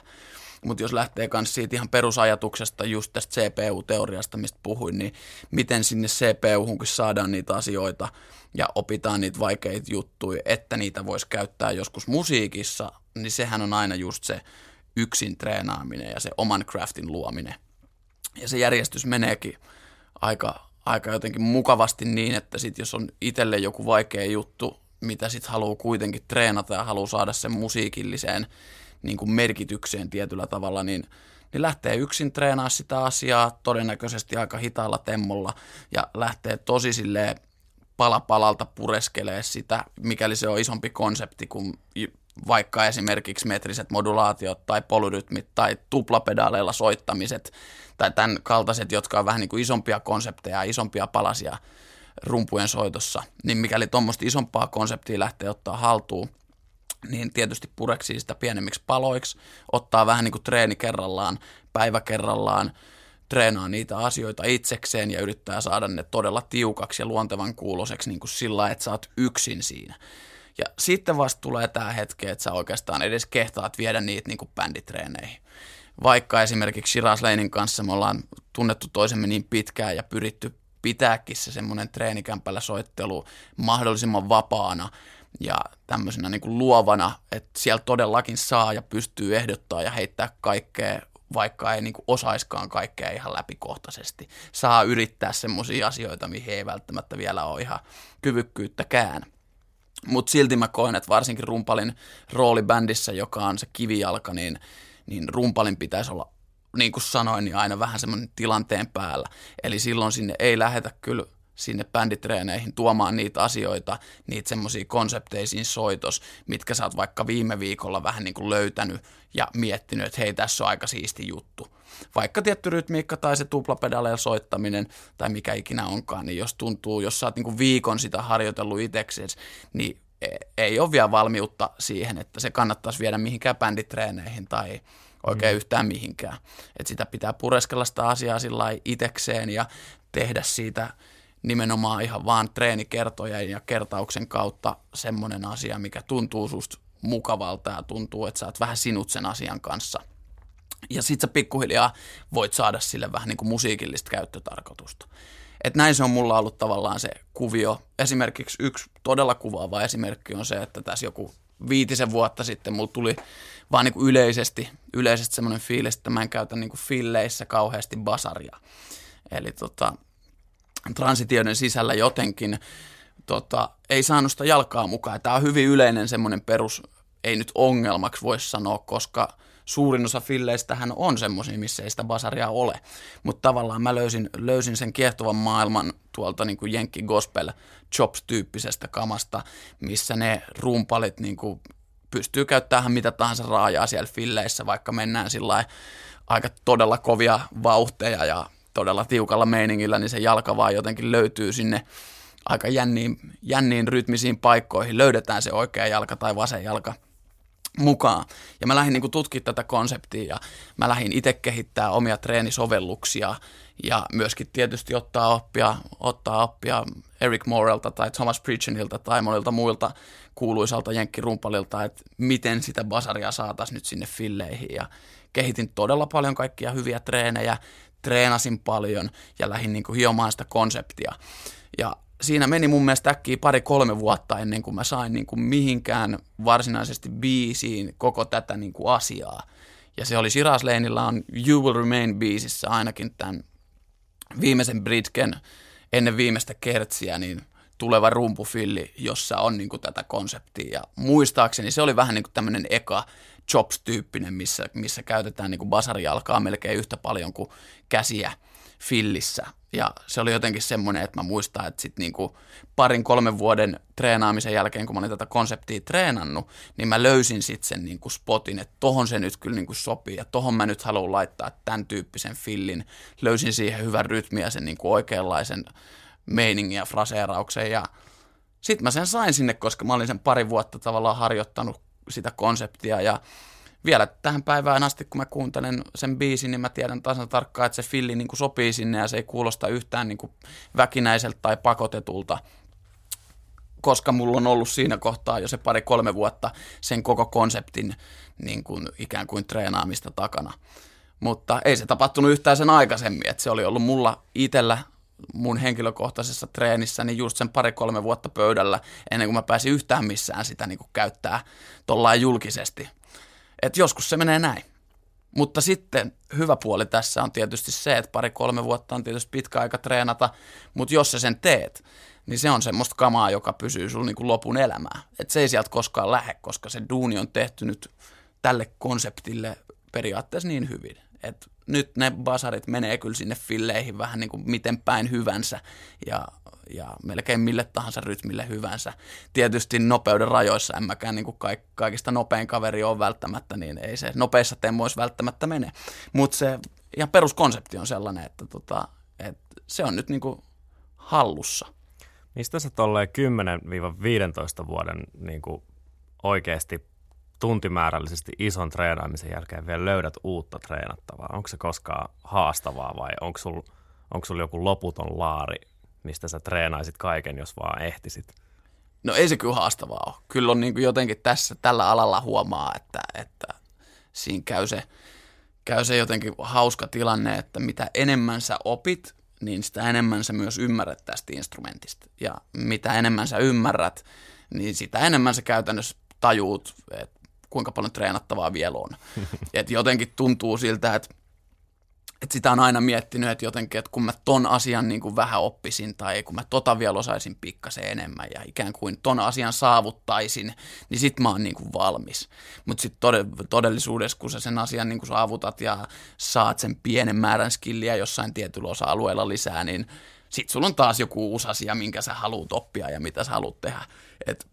Mutta jos lähtee myös siitä ihan perusajatuksesta, just tästä CPU-teoriasta, mistä puhuin, niin miten sinne CPU-hunkin saadaan niitä asioita ja opitaan niitä vaikeita juttuja, että niitä voisi käyttää joskus musiikissa, niin sehän on aina just se yksin treenaaminen ja se oman craftin luominen. Ja se järjestys meneekin aika, aika jotenkin mukavasti niin, että sit jos on itselle joku vaikea juttu, mitä sitten haluaa kuitenkin treenata ja haluaa saada sen musiikilliseen niin kuin merkitykseen tietyllä tavalla, niin, niin lähtee yksin treenaamaan sitä asiaa todennäköisesti aika hitaalla temmolla ja lähtee tosi silleen pala palalta pureskelee sitä, mikäli se on isompi konsepti kuin vaikka esimerkiksi metriset modulaatiot tai polyrytmit tai tuplapedaaleilla soittamiset tai tämän kaltaiset, jotka on vähän niin kuin isompia konsepteja, isompia palasia rumpujen soitossa, niin mikäli tuommoista isompaa konseptia lähtee ottaa haltuun, niin tietysti pureksii sitä pienemmiksi paloiksi, ottaa vähän niin kuin treeni kerrallaan, päivä kerrallaan, treenaa niitä asioita itsekseen ja yrittää saada ne todella tiukaksi ja luontevan kuuloseksi niin kuin sillä, että sä oot yksin siinä. Ja sitten vasta tulee tämä hetki, että sä oikeastaan edes kehtaat viedä niitä niin kuin bänditreeneihin. Vaikka esimerkiksi Shiraz Leinin kanssa me ollaan tunnettu toisemme niin pitkään ja pyritty pitääkin se semmoinen treenikämpällä soittelu mahdollisimman vapaana ja tämmöisenä niin kuin luovana, että siellä todellakin saa ja pystyy ehdottaa ja heittää kaikkea vaikka ei niin kuin osaiskaan kaikkea ihan läpikohtaisesti. Saa yrittää semmoisia asioita, mihin ei välttämättä vielä ole ihan kyvykkyyttäkään. Mutta silti mä koen, että varsinkin rumpalin rooli bändissä, joka on se kivijalka, niin, niin rumpalin pitäisi olla, niin kuin sanoin, niin aina vähän semmoinen tilanteen päällä. Eli silloin sinne ei lähetä kyllä sinne bänditreeneihin tuomaan niitä asioita, niitä semmoisia konsepteisiin soitos, mitkä sä oot vaikka viime viikolla vähän niin kuin löytänyt ja miettinyt, että hei, tässä on aika siisti juttu. Vaikka tietty rytmiikka tai se tuplapedaleilla soittaminen tai mikä ikinä onkaan, niin jos tuntuu, jos sä oot niin kuin viikon sitä harjoitellut itseksesi, niin e, ei ole vielä valmiutta siihen, että se kannattaisi viedä mihinkään bänditreeneihin tai oikein mm. yhtään mihinkään. Että sitä pitää pureskella sitä asiaa sillä itekseen ja tehdä siitä nimenomaan ihan vaan treenikertojen ja kertauksen kautta semmoinen asia, mikä tuntuu susta mukavalta ja tuntuu, että sä oot vähän sinut sen asian kanssa. Ja sit sä pikkuhiljaa voit saada sille vähän niin kuin musiikillista käyttötarkoitusta. Et näin se on mulla ollut tavallaan se kuvio. Esimerkiksi yksi todella kuvaava esimerkki on se, että tässä joku viitisen vuotta sitten mulla tuli vaan niin kuin yleisesti, yleisesti semmoinen fiilis, että mä en käytä niin kuin filleissä kauheasti basaria. Eli tota, transitioiden sisällä jotenkin tota, ei saanut sitä jalkaa mukaan. Tämä on hyvin yleinen semmoinen perus, ei nyt ongelmaksi voisi sanoa, koska suurin osa filleistähän on semmoisia, missä ei sitä basaria ole. Mutta tavallaan mä löysin, löysin sen kiehtovan maailman tuolta niin kuin Jenkki Gospel Chops-tyyppisestä kamasta, missä ne rumpalit niin kuin pystyy käyttämään mitä tahansa raajaa siellä filleissä, vaikka mennään sillä aika todella kovia vauhteja ja todella tiukalla meiningillä, niin se jalka vaan jotenkin löytyy sinne aika jänniin, jänniin rytmisiin paikkoihin. Löydetään se oikea jalka tai vasen jalka mukaan. Ja mä lähdin niin tutkimaan tätä konseptia ja mä lähdin itse kehittää omia treenisovelluksia ja myöskin tietysti ottaa oppia, ottaa oppia Eric Morelta tai Thomas Pritchenilta tai monilta muilta kuuluisalta jenkkirumpalilta, että miten sitä basaria saataisiin nyt sinne filleihin ja kehitin todella paljon kaikkia hyviä treenejä, treenasin paljon ja lähdin niin kuin hiomaan sitä konseptia. Ja siinä meni mun mielestä äkkiä pari-kolme vuotta ennen kuin mä sain niin kuin mihinkään varsinaisesti biisiin koko tätä niin kuin asiaa. Ja se oli Shiraz Laneilla on You Will Remain biisissä ainakin tämän viimeisen britken ennen viimeistä kertsiä, niin tuleva rumpufilli, jossa on niin kuin tätä konseptia. Ja muistaakseni se oli vähän niin kuin tämmöinen eka chops-tyyppinen, missä, missä käytetään niin kuin basarijalkaa melkein yhtä paljon kuin käsiä fillissä. Ja se oli jotenkin semmoinen, että mä muistan, että sitten niinku parin kolmen vuoden treenaamisen jälkeen, kun mä olin tätä konseptia treenannut, niin mä löysin sitten sen niinku spotin, että tohon se nyt kyllä niinku sopii ja tohon mä nyt haluan laittaa tämän tyyppisen fillin. Löysin siihen hyvän rytmiä ja sen niinku oikeanlaisen meiningin ja fraseerauksen ja sitten mä sen sain sinne, koska mä olin sen pari vuotta tavallaan harjoittanut sitä konseptia ja vielä tähän päivään asti, kun mä kuuntelen sen biisin, niin mä tiedän tasan tarkkaan, että se filli niin kuin sopii sinne ja se ei kuulosta yhtään niin kuin väkinäiseltä tai pakotetulta, koska mulla on ollut siinä kohtaa jo se pari-kolme vuotta sen koko konseptin niin kuin ikään kuin treenaamista takana. Mutta ei se tapahtunut yhtään sen aikaisemmin, että se oli ollut mulla itsellä mun henkilökohtaisessa treenissä niin just sen pari-kolme vuotta pöydällä ennen kuin mä pääsin yhtään missään sitä niin kuin käyttää tollaan julkisesti. Et joskus se menee näin. Mutta sitten hyvä puoli tässä on tietysti se, että pari-kolme vuotta on tietysti pitkä aika treenata, mutta jos sä sen teet, niin se on semmoista kamaa, joka pysyy sulla niin lopun elämää. Et se ei sieltä koskaan lähde, koska se duuni on tehty nyt tälle konseptille periaatteessa niin hyvin. Et nyt ne basarit menee kyllä sinne filleihin vähän niin kuin miten päin hyvänsä ja, ja melkein mille tahansa rytmille hyvänsä. Tietysti nopeuden rajoissa en mäkään niin kuin kaik, kaikista nopein kaveri on välttämättä, niin ei se nopeissa temmoissa välttämättä mene. Mutta se ihan peruskonsepti on sellainen, että tota, et se on nyt niin kuin hallussa. Mistä sä tolleen 10-15 vuoden niin kuin oikeasti tuntimäärällisesti ison treenaamisen jälkeen vielä löydät uutta treenattavaa? Onko se koskaan haastavaa vai onko sulla onko sul joku loputon laari, mistä sä treenaisit kaiken, jos vaan ehtisit? No ei se kyllä haastavaa ole. Kyllä on niin kuin jotenkin tässä tällä alalla huomaa, että, että siinä käy se, käy se jotenkin hauska tilanne, että mitä enemmän sä opit, niin sitä enemmän sä myös ymmärrät tästä instrumentista. Ja mitä enemmän sä ymmärrät, niin sitä enemmän sä käytännössä tajuut, että kuinka paljon treenattavaa vielä on. Et jotenkin tuntuu siltä, että että sitä on aina miettinyt, että jotenkin, että kun mä ton asian niin kuin vähän oppisin tai kun mä tota vielä osaisin pikkasen enemmän ja ikään kuin ton asian saavuttaisin, niin sit mä oon niin kuin valmis. Mutta sitten todellisuudessa, kun sä sen asian niin kuin saavutat ja saat sen pienen määrän skilliä jossain tietyllä osa-alueella lisää, niin sit sulla on taas joku uusi asia, minkä sä haluat oppia ja mitä sä haluat tehdä. Et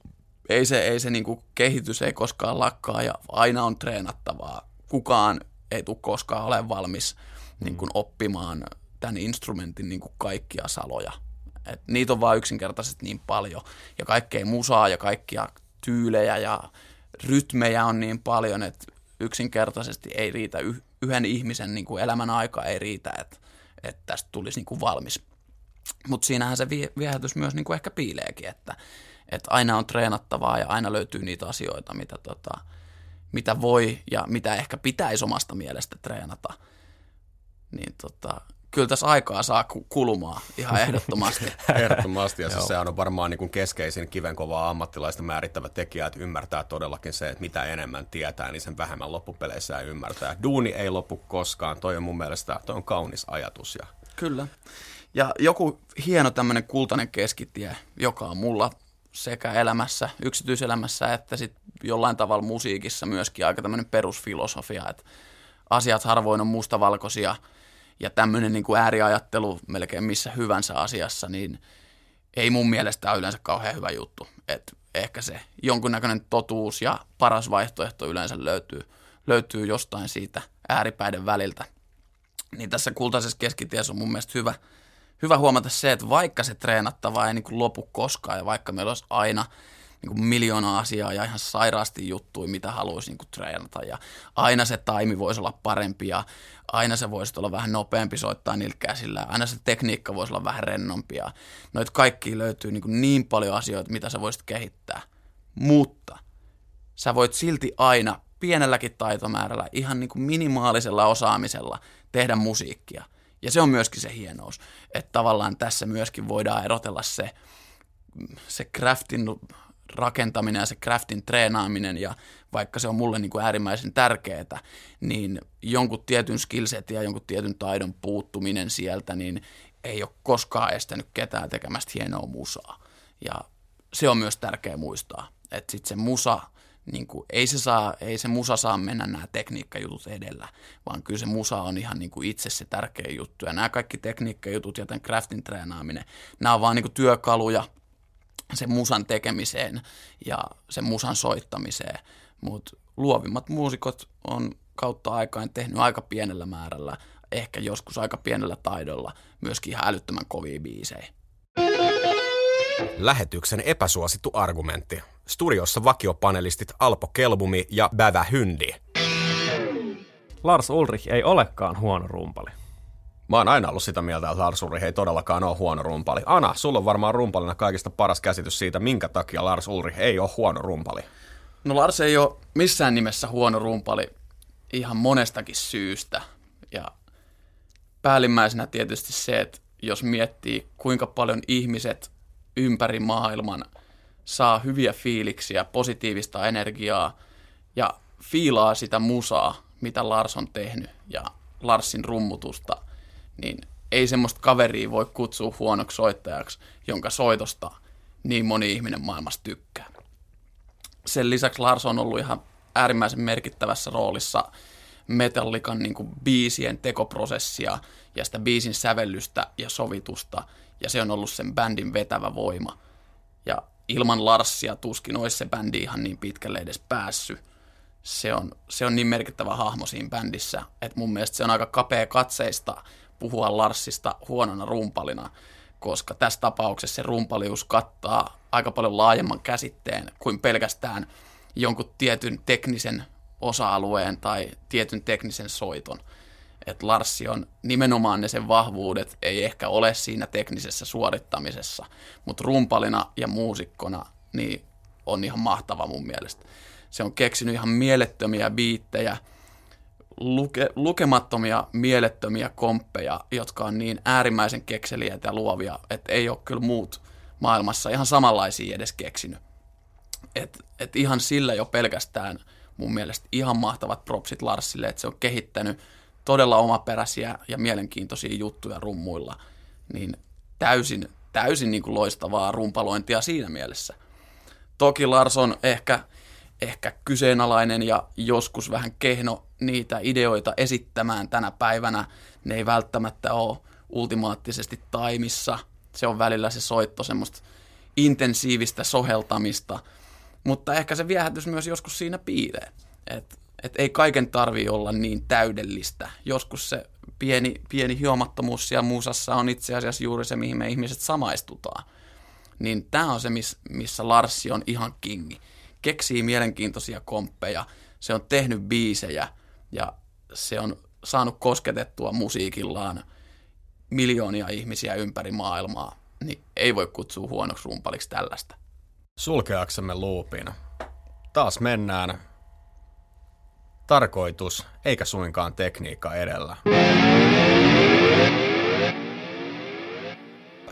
ei se, ei se niin kuin kehitys ei koskaan lakkaa ja aina on treenattavaa. Kukaan ei tule koskaan ole valmis niin kuin oppimaan tämän instrumentin niin kuin kaikkia saloja. Et niitä on vain yksinkertaisesti niin paljon. Ja kaikkea musaa ja kaikkia tyylejä ja rytmejä on niin paljon, että yksinkertaisesti ei riitä yhden ihmisen niin kuin elämän aika ei riitä, että, että tästä tulisi niin kuin valmis. Mutta siinähän se viehätys myös niin kuin ehkä piileekin, että, että aina on treenattavaa ja aina löytyy niitä asioita, mitä, tota, mitä voi ja mitä ehkä pitäisi omasta mielestä treenata – niin tota, kyllä tässä aikaa saa kulumaan ihan ehdottomasti. ehdottomasti, ja siis sehän on varmaan niin kuin keskeisin kivenkovaa ammattilaista määrittävä tekijä, että ymmärtää todellakin se, että mitä enemmän tietää, niin sen vähemmän loppupeleissä ei ymmärtää. Duuni ei loppu koskaan, toi on mun mielestä toi on kaunis ajatus. Ja... Kyllä. Ja joku hieno tämmöinen kultainen keskitie, joka on mulla sekä elämässä, yksityiselämässä, että sitten jollain tavalla musiikissa myöskin aika tämmöinen perusfilosofia, että asiat harvoin on mustavalkoisia – ja tämmöinen niin kuin ääriajattelu melkein missä hyvänsä asiassa, niin ei mun mielestä ole yleensä kauhean hyvä juttu. Et ehkä se jonkunnäköinen totuus ja paras vaihtoehto yleensä löytyy, löytyy jostain siitä ääripäiden väliltä. Niin tässä kultaisessa keskitiessä on mun mielestä hyvä, hyvä huomata se, että vaikka se treenattava ei niin kuin lopu koskaan ja vaikka meillä olisi aina – niin kuin miljoona asiaa ja ihan sairaasti juttuja, mitä haluaisi niin kuin treenata. Ja aina se taimi voisi olla parempi ja aina se voisi olla vähän nopeampi soittaa niillä käsillä. Aina se tekniikka voisi olla vähän rennompia. Noita kaikki löytyy niin, kuin niin paljon asioita, mitä sä voisit kehittää. Mutta sä voit silti aina pienelläkin taitomäärällä, ihan niin kuin minimaalisella osaamisella tehdä musiikkia. Ja se on myöskin se hienous, että tavallaan tässä myöskin voidaan erotella se, se craftin rakentaminen ja se craftin treenaaminen ja vaikka se on mulle niin kuin äärimmäisen tärkeää, niin jonkun tietyn skillsetin ja jonkun tietyn taidon puuttuminen sieltä, niin ei ole koskaan estänyt ketään tekemästä hienoa musaa. Ja se on myös tärkeä muistaa, että sitten se musa, niin kuin, ei, se saa, ei se musa saa mennä nämä tekniikkajutut edellä, vaan kyllä se musa on ihan niin kuin itse se tärkeä juttu. Ja nämä kaikki tekniikkajutut ja tämän craftin treenaaminen, nämä on vaan niin kuin työkaluja – sen musan tekemiseen ja sen musan soittamiseen. Mutta luovimmat muusikot on kautta aikaan tehnyt aika pienellä määrällä, ehkä joskus aika pienellä taidolla, myöskin ihan älyttömän kovia biisejä. Lähetyksen epäsuosittu argumentti. Studiossa vakiopanelistit Alpo Kelbumi ja Bävä Hyndi. Lars Ulrich ei olekaan huono rumpali. Mä oon aina ollut sitä mieltä, että Lars Ulrich ei todellakaan ole huono rumpali. Ana, sulla on varmaan rumpalina kaikista paras käsitys siitä, minkä takia Lars Ulrich ei ole huono rumpali. No Lars ei ole missään nimessä huono rumpali ihan monestakin syystä. Ja päällimmäisenä tietysti se, että jos miettii kuinka paljon ihmiset ympäri maailman saa hyviä fiiliksiä, positiivista energiaa ja fiilaa sitä musaa, mitä Lars on tehnyt ja Larsin rummutusta – niin ei semmoista kaveria voi kutsua huonoksi soittajaksi, jonka soitosta niin moni ihminen maailmassa tykkää. Sen lisäksi Lars on ollut ihan äärimmäisen merkittävässä roolissa Metallikan niin kuin biisien tekoprosessia ja sitä biisin sävellystä ja sovitusta, ja se on ollut sen bändin vetävä voima. Ja ilman Larsia tuskin olisi se bändi ihan niin pitkälle edes päässyt. Se on, se on niin merkittävä hahmo siinä bändissä, että mun mielestä se on aika kapea katseista puhua Larsista huonona rumpalina, koska tässä tapauksessa se rumpalius kattaa aika paljon laajemman käsitteen kuin pelkästään jonkun tietyn teknisen osa-alueen tai tietyn teknisen soiton. Että Larssi on nimenomaan ne sen vahvuudet, ei ehkä ole siinä teknisessä suorittamisessa, mutta rumpalina ja muusikkona niin on ihan mahtava mun mielestä. Se on keksinyt ihan mielettömiä biittejä, luke, lukemattomia mielettömiä komppeja, jotka on niin äärimmäisen kekseliä ja luovia, että ei ole kyllä muut maailmassa ihan samanlaisia edes keksinyt. Et, et ihan sillä jo pelkästään mun mielestä ihan mahtavat propsit Larsille, että se on kehittänyt todella omaperäisiä ja mielenkiintoisia juttuja rummuilla, niin täysin, täysin niin kuin loistavaa rumpalointia siinä mielessä. Toki Lars on ehkä, ehkä kyseenalainen ja joskus vähän kehno niitä ideoita esittämään tänä päivänä. Ne ei välttämättä ole ultimaattisesti taimissa. Se on välillä se soitto semmoista intensiivistä soheltamista, mutta ehkä se viehätys myös joskus siinä piilee. Et, et ei kaiken tarvi olla niin täydellistä. Joskus se pieni, pieni hiomattomuus siellä muusassa on itse asiassa juuri se, mihin me ihmiset samaistutaan. Niin tämä on se, miss, missä Larsi on ihan kingi. Keksii mielenkiintoisia komppeja, se on tehnyt biisejä ja se on saanut kosketettua musiikillaan miljoonia ihmisiä ympäri maailmaa niin ei voi kutsua huonoksi rumpaliksi tällaista. Sulkeaksemme luupin. Taas mennään tarkoitus eikä suinkaan tekniikka edellä.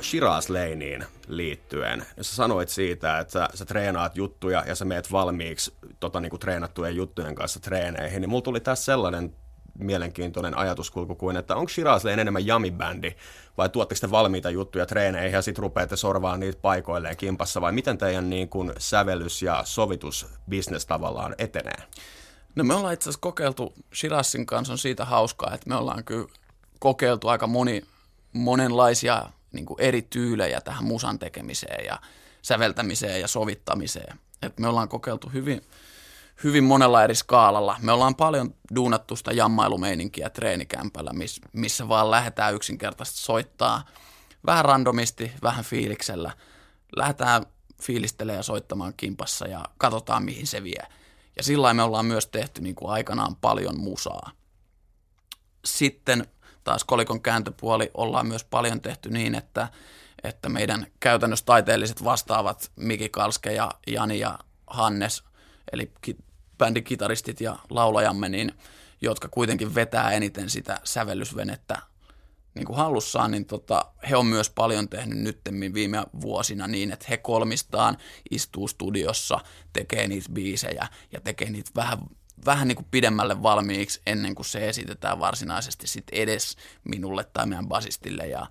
Shiraz Lanein liittyen, sä sanoit siitä, että sä, sä treenaat juttuja ja sä meet valmiiksi tota, niin kuin treenattujen juttujen kanssa treeneihin, niin mulla tuli tässä sellainen mielenkiintoinen ajatuskulku kuin, että onko Shiraz Lane enemmän jamibändi vai tuotteko te valmiita juttuja treeneihin ja sitten rupeatte sorvaa niitä paikoilleen kimpassa vai miten teidän niin kuin sävellys- ja sovitusbisnes tavallaan etenee? No me ollaan itse asiassa kokeiltu, Shirazin kanssa on siitä hauskaa, että me ollaan kyllä kokeiltu aika moni, monenlaisia niin eri tyylejä tähän musan tekemiseen ja säveltämiseen ja sovittamiseen. Et me ollaan kokeiltu hyvin, hyvin monella eri skaalalla. Me ollaan paljon duunattu sitä jammailumeininkiä treenikämpällä, miss, missä vaan lähdetään yksinkertaisesti soittaa vähän randomisti, vähän fiiliksellä. Lähdetään fiilistelemään ja soittamaan kimpassa ja katsotaan, mihin se vie. Ja sillä me ollaan myös tehty niin kuin aikanaan paljon musaa. Sitten taas kolikon kääntöpuoli ollaan myös paljon tehty niin, että, että meidän käytännössä taiteelliset vastaavat Miki Kalske ja Jani ja Hannes – eli kitaristit ja laulajamme, niin, jotka kuitenkin vetää eniten sitä sävellysvenettä niin kuin hallussaan, niin tota, he on myös paljon tehnyt nyttemmin viime vuosina niin, että he kolmistaan istuu studiossa, tekee niitä biisejä ja tekee niitä vähän, vähän niin kuin pidemmälle valmiiksi ennen kuin se esitetään varsinaisesti sit edes minulle tai meidän basistille ja,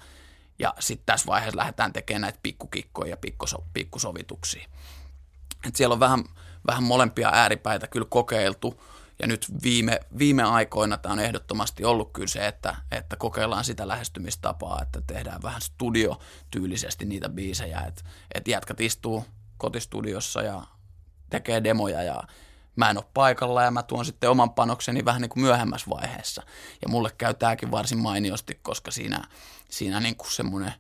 ja sitten tässä vaiheessa lähdetään tekemään näitä pikkukikkoja ja pikkuso, pikkusovituksia. Et siellä on vähän, vähän molempia ääripäitä kyllä kokeiltu. Ja nyt viime, viime aikoina tämä on ehdottomasti ollut kyllä se, että, että kokeillaan sitä lähestymistapaa, että tehdään vähän studiotyylisesti niitä biisejä. Että et jätkät istuu kotistudiossa ja tekee demoja ja mä en ole paikalla ja mä tuon sitten oman panokseni vähän niin kuin myöhemmässä vaiheessa. Ja mulle käy tämäkin varsin mainiosti, koska siinä, siinä niin kuin semmoinen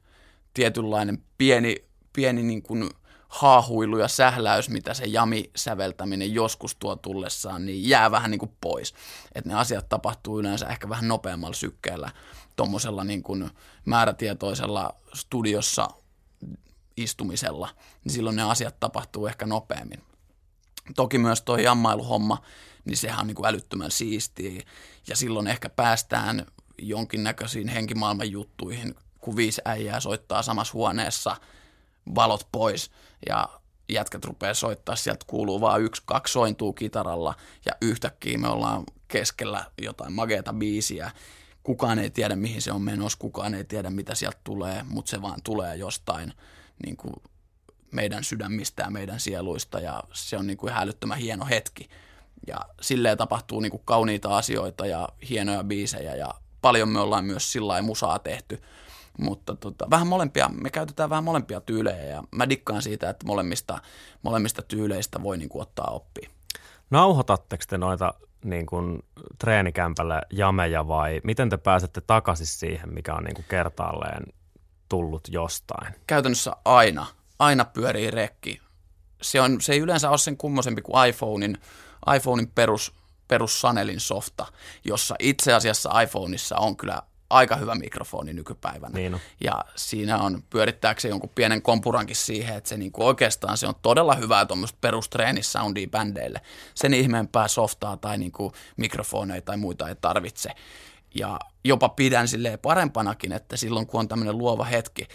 tietynlainen pieni, pieni niin kuin – haahuilu ja sähläys, mitä se jami-säveltäminen joskus tuo tullessaan, niin jää vähän niin kuin pois. Että ne asiat tapahtuu yleensä ehkä vähän nopeammalla sykkeellä tuommoisella niin kuin määrätietoisella studiossa istumisella, niin silloin ne asiat tapahtuu ehkä nopeammin. Toki myös tuo jammailuhomma, niin sehän on niin kuin älyttömän siistiä ja silloin ehkä päästään jonkinnäköisiin henkimaailman juttuihin, kun viisi äijää soittaa samassa huoneessa – valot pois ja jätkät rupeaa soittaa, sieltä kuuluu vaan yksi, kaksi sointuu kitaralla ja yhtäkkiä me ollaan keskellä jotain mageeta biisiä. Kukaan ei tiedä, mihin se on menossa, kukaan ei tiedä, mitä sieltä tulee, mutta se vaan tulee jostain niin kuin meidän sydämistä ja meidän sieluista ja se on niin kuin hälyttömän hieno hetki. Ja silleen tapahtuu niin kuin kauniita asioita ja hienoja biisejä ja paljon me ollaan myös sillä musaa tehty – mutta tota, vähän molempia, me käytetään vähän molempia tyylejä ja mä dikkaan siitä, että molemmista, molemmista tyyleistä voi niin kuin ottaa oppia. Nauhoitatteko te noita niin kuin, treenikämpälle jameja vai miten te pääsette takaisin siihen, mikä on niin kuin kertaalleen tullut jostain? Käytännössä aina. Aina pyörii rekki. Se, on, se ei yleensä ole sen kummosempi kuin iPhonein, iPhonein perus, perus Sanelin softa, jossa itse asiassa iPhoneissa on kyllä aika hyvä mikrofoni nykypäivänä. Niin on. Ja siinä on pyörittääkseen jonkun pienen kompurankin siihen, että se niinku oikeastaan se on todella hyvää tuommoista perustreenisoundia bändeille. Sen ihmeempää softaa tai niinku mikrofoneja tai muita ei tarvitse. Ja jopa pidän silleen parempanakin, että silloin kun on tämmöinen luova hetki,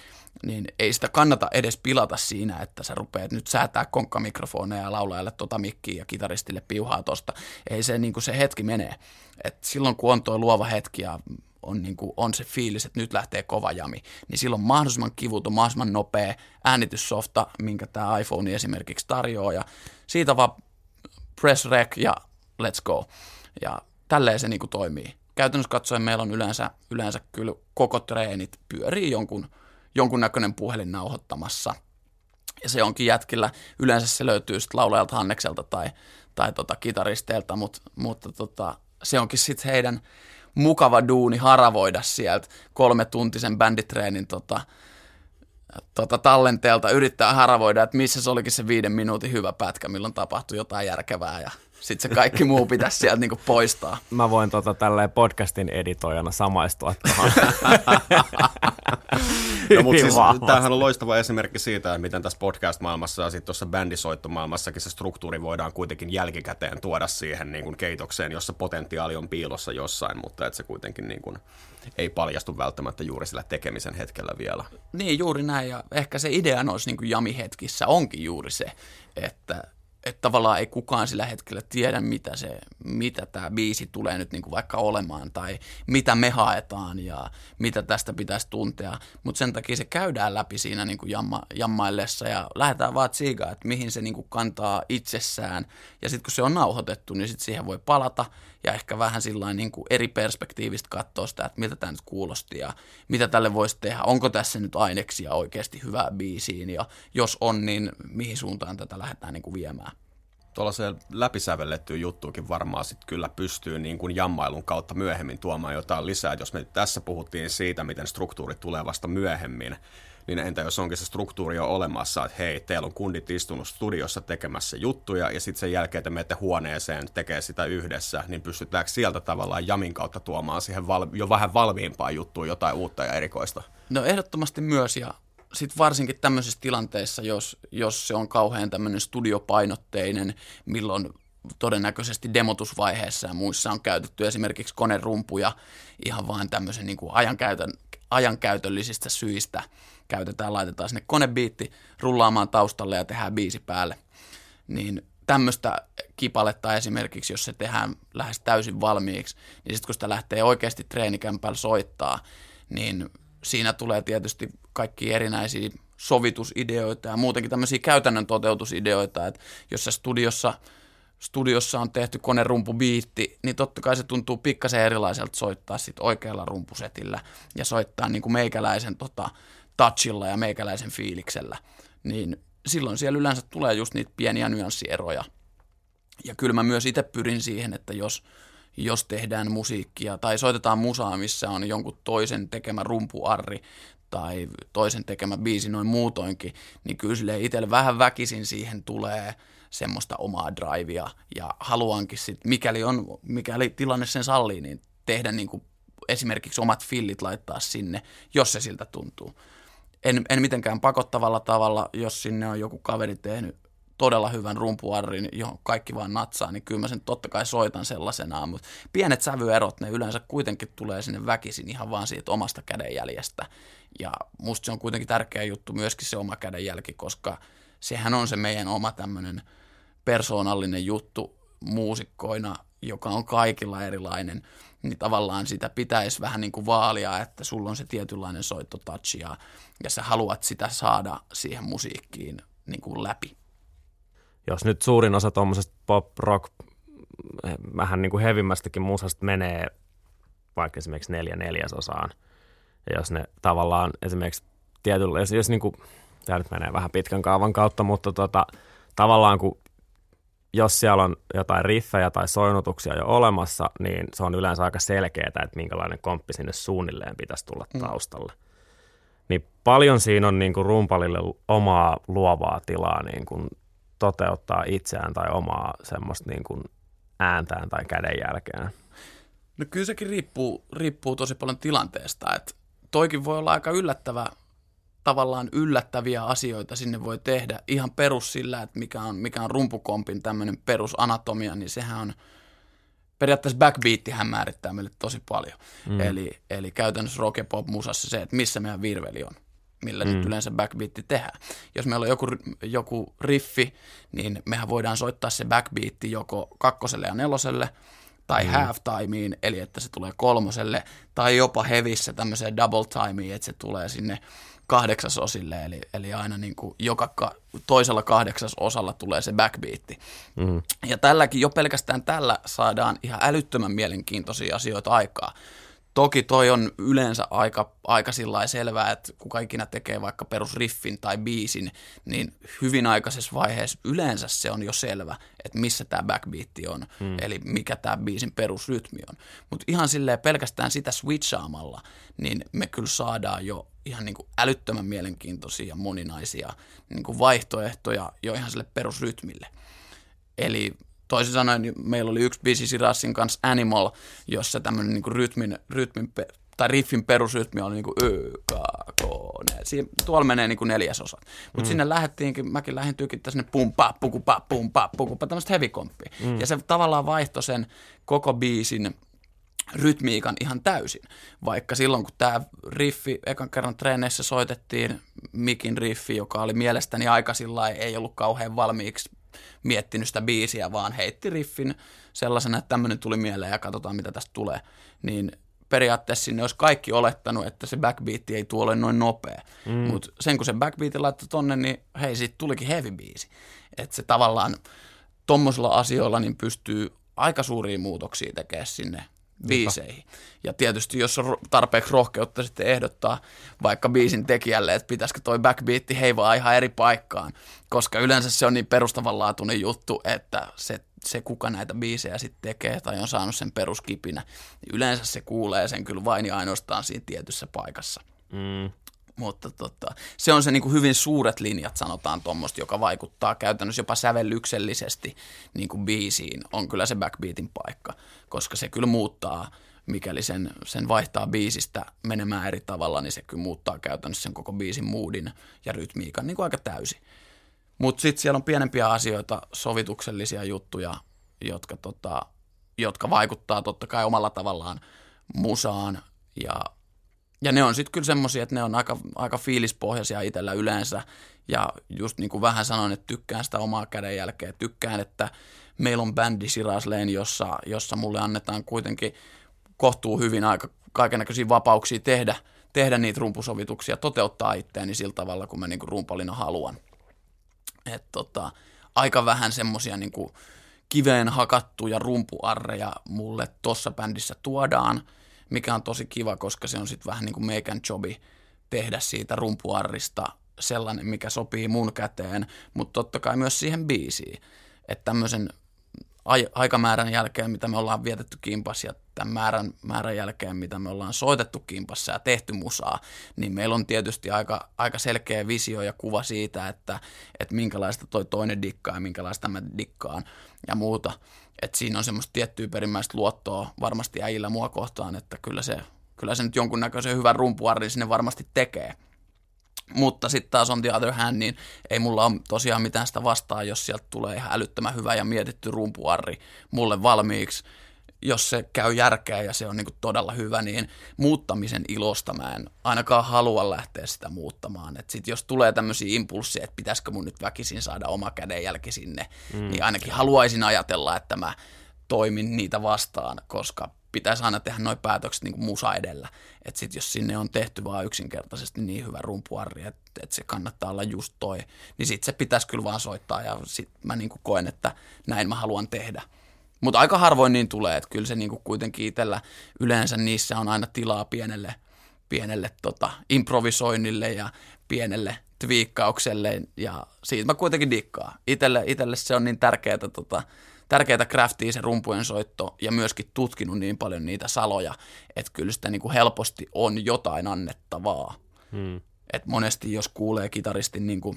niin ei sitä kannata edes pilata siinä, että sä rupeat nyt säätää konkkamikrofoneja ja laulajalle tota mikkiä ja kitaristille piuhaa tosta. Ei se, niin kuin se hetki menee. Et silloin kun on tuo luova hetki ja on, niin kuin, on se fiilis, että nyt lähtee kova jami, niin silloin mahdollisimman kivuton, mahdollisimman nopea äänityssofta, minkä tämä iPhone esimerkiksi tarjoaa, ja siitä vaan press rec ja let's go. Ja tälleen se niin kuin toimii. Käytännössä katsoen meillä on yleensä, yleensä kyllä koko treenit pyörii jonkun, jonkunnäköinen puhelin nauhoittamassa. Ja se onkin jätkillä, yleensä se löytyy sitten laulajalta Hannekselta tai, tai tota kitaristeilta, mut, mutta tota, se onkin sitten heidän mukava duuni haravoida sieltä kolme tuntisen bänditreenin tota, tota, tallenteelta, yrittää haravoida, että missä se olikin se viiden minuutin hyvä pätkä, milloin tapahtui jotain järkevää ja sitten se kaikki muu pitäisi sieltä niinku poistaa. Mä voin tota tälleen podcastin editoijana samaistua tuohon. no, mutta siis, tämähän on loistava esimerkki siitä, miten tässä podcast-maailmassa ja sitten tuossa bändisoittomaailmassakin se struktuuri voidaan kuitenkin jälkikäteen tuoda siihen niin kuin keitokseen, jossa potentiaali on piilossa jossain, mutta että se kuitenkin niin kuin ei paljastu välttämättä juuri sillä tekemisen hetkellä vielä. Niin, juuri näin. Ja ehkä se idea noissa niin jami-hetkissä onkin juuri se, että että tavallaan ei kukaan sillä hetkellä tiedä, mitä, se, mitä tämä biisi tulee nyt niin kuin vaikka olemaan tai mitä me haetaan ja mitä tästä pitäisi tuntea. Mutta sen takia se käydään läpi siinä niin kuin jamma, jammaillessa ja lähdetään vaan tsiigaan, että mihin se niin kuin kantaa itsessään. Ja sitten kun se on nauhoitettu, niin sitten siihen voi palata ja ehkä vähän sillä niin kuin eri perspektiivistä katsoa sitä, että miltä tämä nyt kuulosti ja mitä tälle voisi tehdä. Onko tässä nyt aineksia oikeasti hyvää biisiin ja jos on, niin mihin suuntaan tätä lähdetään niin kuin viemään tuollaiseen läpisävellettyyn juttuukin varmaan sit kyllä pystyy niin kuin jammailun kautta myöhemmin tuomaan jotain lisää. Jos me tässä puhuttiin siitä, miten struktuuri tulee vasta myöhemmin, niin entä jos onkin se struktuuri jo olemassa, että hei, teillä on kundit istunut studiossa tekemässä juttuja, ja sitten sen jälkeen te menette huoneeseen tekee sitä yhdessä, niin pystytäänkö sieltä tavallaan jamin kautta tuomaan siihen val- jo vähän valmiimpaan juttuun jotain uutta ja erikoista? No ehdottomasti myös, ja sitten varsinkin tämmöisissä tilanteissa, jos, jos se on kauhean tämmöinen studiopainotteinen, milloin todennäköisesti demotusvaiheessa ja muissa on käytetty esimerkiksi konerumpuja ihan vain tämmöisen niin kuin ajankäytön, ajankäytöllisistä syistä käytetään, laitetaan sinne konebiitti rullaamaan taustalle ja tehdään biisi päälle. Niin tämmöistä kipaletta esimerkiksi, jos se tehdään lähes täysin valmiiksi, niin sitten kun sitä lähtee oikeasti treenikämpällä soittaa, niin siinä tulee tietysti kaikki erinäisiä sovitusideoita ja muutenkin tämmöisiä käytännön toteutusideoita, että jos se studiossa, studiossa on tehty konerumpubiitti, niin totta kai se tuntuu pikkasen erilaiselta soittaa sit oikealla rumpusetillä ja soittaa niin kuin meikäläisen tota, touchilla ja meikäläisen fiiliksellä, niin silloin siellä yleensä tulee just niitä pieniä nyanssieroja. Ja kyllä mä myös itse pyrin siihen, että jos, jos tehdään musiikkia tai soitetaan musaa, missä on jonkun toisen tekemä rumpuarri tai toisen tekemä biisi noin muutoinkin, niin kyllä sille itselle vähän väkisin siihen tulee semmoista omaa drivea ja haluankin sitten, mikäli, on, mikäli tilanne sen sallii, niin tehdä niin kuin esimerkiksi omat fillit laittaa sinne, jos se siltä tuntuu. En, en mitenkään pakottavalla tavalla, jos sinne on joku kaveri tehnyt todella hyvän rumpuarrin, johon kaikki vaan natsaa, niin kyllä mä sen totta kai soitan sellaisenaan, mutta pienet sävyerot, ne yleensä kuitenkin tulee sinne väkisin ihan vaan siitä omasta kädenjäljestä. Ja musta se on kuitenkin tärkeä juttu myöskin se oma kädenjälki, koska sehän on se meidän oma tämmöinen persoonallinen juttu muusikkoina, joka on kaikilla erilainen, niin tavallaan sitä pitäisi vähän niin kuin vaalia, että sulla on se tietynlainen soittotouch ja, ja sä haluat sitä saada siihen musiikkiin niin kuin läpi. Jos nyt suurin osa tuommoisesta pop-rock, vähän niin kuin hevimmästäkin musasta menee vaikka esimerkiksi neljä neljäsosaan, ja jos ne tavallaan esimerkiksi tietyllä, jos, jos niin kuin, tämä nyt menee vähän pitkän kaavan kautta, mutta tota, tavallaan kun jos siellä on jotain riffejä tai soinnutuksia jo olemassa, niin se on yleensä aika selkeää, että minkälainen komppi sinne suunnilleen pitäisi tulla mm. taustalle. Mm. Niin paljon siinä on niin kuin rumpalille omaa luovaa tilaa niin kuin toteuttaa itseään tai omaa semmoista niin kuin ääntään tai kädenjälkeään? No kyllä sekin riippuu, riippuu tosi paljon tilanteesta, että toikin voi olla aika yllättävä, tavallaan yllättäviä asioita sinne voi tehdä ihan perus sillä, että mikä on, mikä on rumpukompin tämmöinen perusanatomia, niin sehän on periaatteessa backbeattihän määrittää meille tosi paljon. Mm. Eli, eli käytännössä rock ja pop musassa se, että missä meidän virveli on. millä mm. nyt yleensä backbeatti tehdään. Jos meillä on joku, joku riffi, niin mehän voidaan soittaa se backbeatti joko kakkoselle ja neloselle, tai mm. half timeen, eli että se tulee kolmoselle, tai jopa hevissä tämmöiseen double timeen, että se tulee sinne kahdeksasosille, eli, eli aina niin kuin joka ka, toisella kahdeksasosalla tulee se backbeatti. Mm. Ja tälläkin, jo pelkästään tällä saadaan ihan älyttömän mielenkiintoisia asioita aikaa. Toki toi on yleensä aika, aika selvää, että kuka ikinä tekee vaikka perusriffin tai biisin, niin hyvin aikaisessa vaiheessa yleensä se on jo selvä, että missä tämä backbeat on, hmm. eli mikä tämä biisin perusrytmi on. Mutta ihan silleen pelkästään sitä switchaamalla, niin me kyllä saadaan jo ihan niin kuin älyttömän mielenkiintoisia ja moninaisia niin kuin vaihtoehtoja jo ihan sille perusrytmille. Eli toisin sanoen niin meillä oli yksi biisi Sirassin kanssa Animal, jossa tämmöinen niin rytmin, rytmin tai riffin perusrytmi oli niinku y, k, k, ne. Siin, tuolla menee niinku neljäsosat. Mutta mm. sinne lähdettiinkin, mäkin lähdin tykittämään sinne pum pa, puku pa, pum pa, puku pa, tämmöistä heavy mm. Ja se tavallaan vaihtoi sen koko biisin rytmiikan ihan täysin. Vaikka silloin, kun tämä riffi ekan kerran treeneissä soitettiin, Mikin riffi, joka oli mielestäni aika sillä ei ollut kauhean valmiiksi miettinyt sitä biisiä, vaan heitti riffin sellaisena, että tämmöinen tuli mieleen ja katsotaan, mitä tästä tulee. Niin periaatteessa sinne olisi kaikki olettanut, että se backbeat ei tuole noin nopea. Mm. Mutta sen kun se backbeat laittoi tonne, niin hei, siitä tulikin heavy biisi. Että se tavallaan tuommoisilla asioilla niin pystyy aika suuria muutoksia tekemään sinne biiseihin. Ja tietysti jos on tarpeeksi rohkeutta sitten ehdottaa vaikka biisin tekijälle, että pitäisikö toi backbeatti heivaa ihan eri paikkaan, koska yleensä se on niin perustavanlaatuinen juttu, että se, se kuka näitä biisejä sitten tekee tai on saanut sen peruskipinä, niin yleensä se kuulee sen kyllä vain ja ainoastaan siinä tietyssä paikassa. Mm. Mutta tota, se on se niin kuin hyvin suuret linjat, sanotaan tuommoista, joka vaikuttaa käytännössä jopa sävellyksellisesti niin kuin biisiin, on kyllä se backbeatin paikka, koska se kyllä muuttaa, mikäli sen, sen vaihtaa biisistä menemään eri tavalla, niin se kyllä muuttaa käytännössä sen koko biisin moodin ja rytmiikan niin kuin aika täysin. Mutta sitten siellä on pienempiä asioita, sovituksellisia juttuja, jotka, tota, jotka vaikuttaa totta kai omalla tavallaan musaan ja ja ne on sitten kyllä semmoisia, että ne on aika, aika fiilispohjaisia itsellä yleensä. Ja just niin kuin vähän sanoin, että tykkään sitä omaa kädenjälkeä. Tykkään, että meillä on bändi Sirasleen, jossa, jossa mulle annetaan kuitenkin kohtuu hyvin aika kaikenlaisia vapauksia tehdä, tehdä niitä rumpusovituksia, toteuttaa itteeni sillä tavalla, kun mä niin kuin rumpalina haluan. Et tota, aika vähän semmoisia niin kiveen hakattuja rumpuarreja mulle tuossa bändissä tuodaan – mikä on tosi kiva, koska se on sitten vähän niin kuin meikän jobi tehdä siitä rumpuarrista sellainen, mikä sopii mun käteen, mutta totta kai myös siihen biisiin. Että tämmöisen aikamäärän jälkeen, mitä me ollaan vietetty kimpas ja tämän määrän, määrän jälkeen, mitä me ollaan soitettu kimpassa ja tehty musaa, niin meillä on tietysti aika, aika selkeä visio ja kuva siitä, että, että minkälaista toi toinen dikkaa ja minkälaista mä dikkaan ja muuta. Et siinä on semmoista tiettyä perimmäistä luottoa varmasti äijillä mua kohtaan, että kyllä se, kyllä se nyt jonkunnäköisen hyvän rumpuarrin sinne varmasti tekee. Mutta sitten taas on the other hand, niin ei mulla ole tosiaan mitään sitä vastaa, jos sieltä tulee ihan älyttömän hyvä ja mietitty rumpuarri mulle valmiiksi jos se käy järkeä ja se on niin kuin todella hyvä, niin muuttamisen ilosta mä en ainakaan halua lähteä sitä muuttamaan. Et sit jos tulee tämmöisiä impulsseja, että pitäisikö mun nyt väkisin saada oma kädenjälki sinne, mm. niin ainakin haluaisin ajatella, että mä toimin niitä vastaan, koska pitäisi aina tehdä noin päätökset niin kuin musa edellä. Että sit jos sinne on tehty vaan yksinkertaisesti niin hyvä rumpuarri, että, että se kannattaa olla just toi, niin sit se pitäisi kyllä vaan soittaa ja sit mä niin kuin koen, että näin mä haluan tehdä. Mutta aika harvoin niin tulee, että kyllä se niinku kuitenkin itsellä yleensä niissä on aina tilaa pienelle, pienelle tota, improvisoinnille ja pienelle twiikkaukselle ja siitä mä kuitenkin dikkaan. Itelle, itelle se on niin tärkeää, tota, tärkeää craftia se rumpujen soitto ja myöskin tutkinut niin paljon niitä saloja, että kyllä sitä niinku helposti on jotain annettavaa. Hmm. Et monesti jos kuulee kitaristin niinku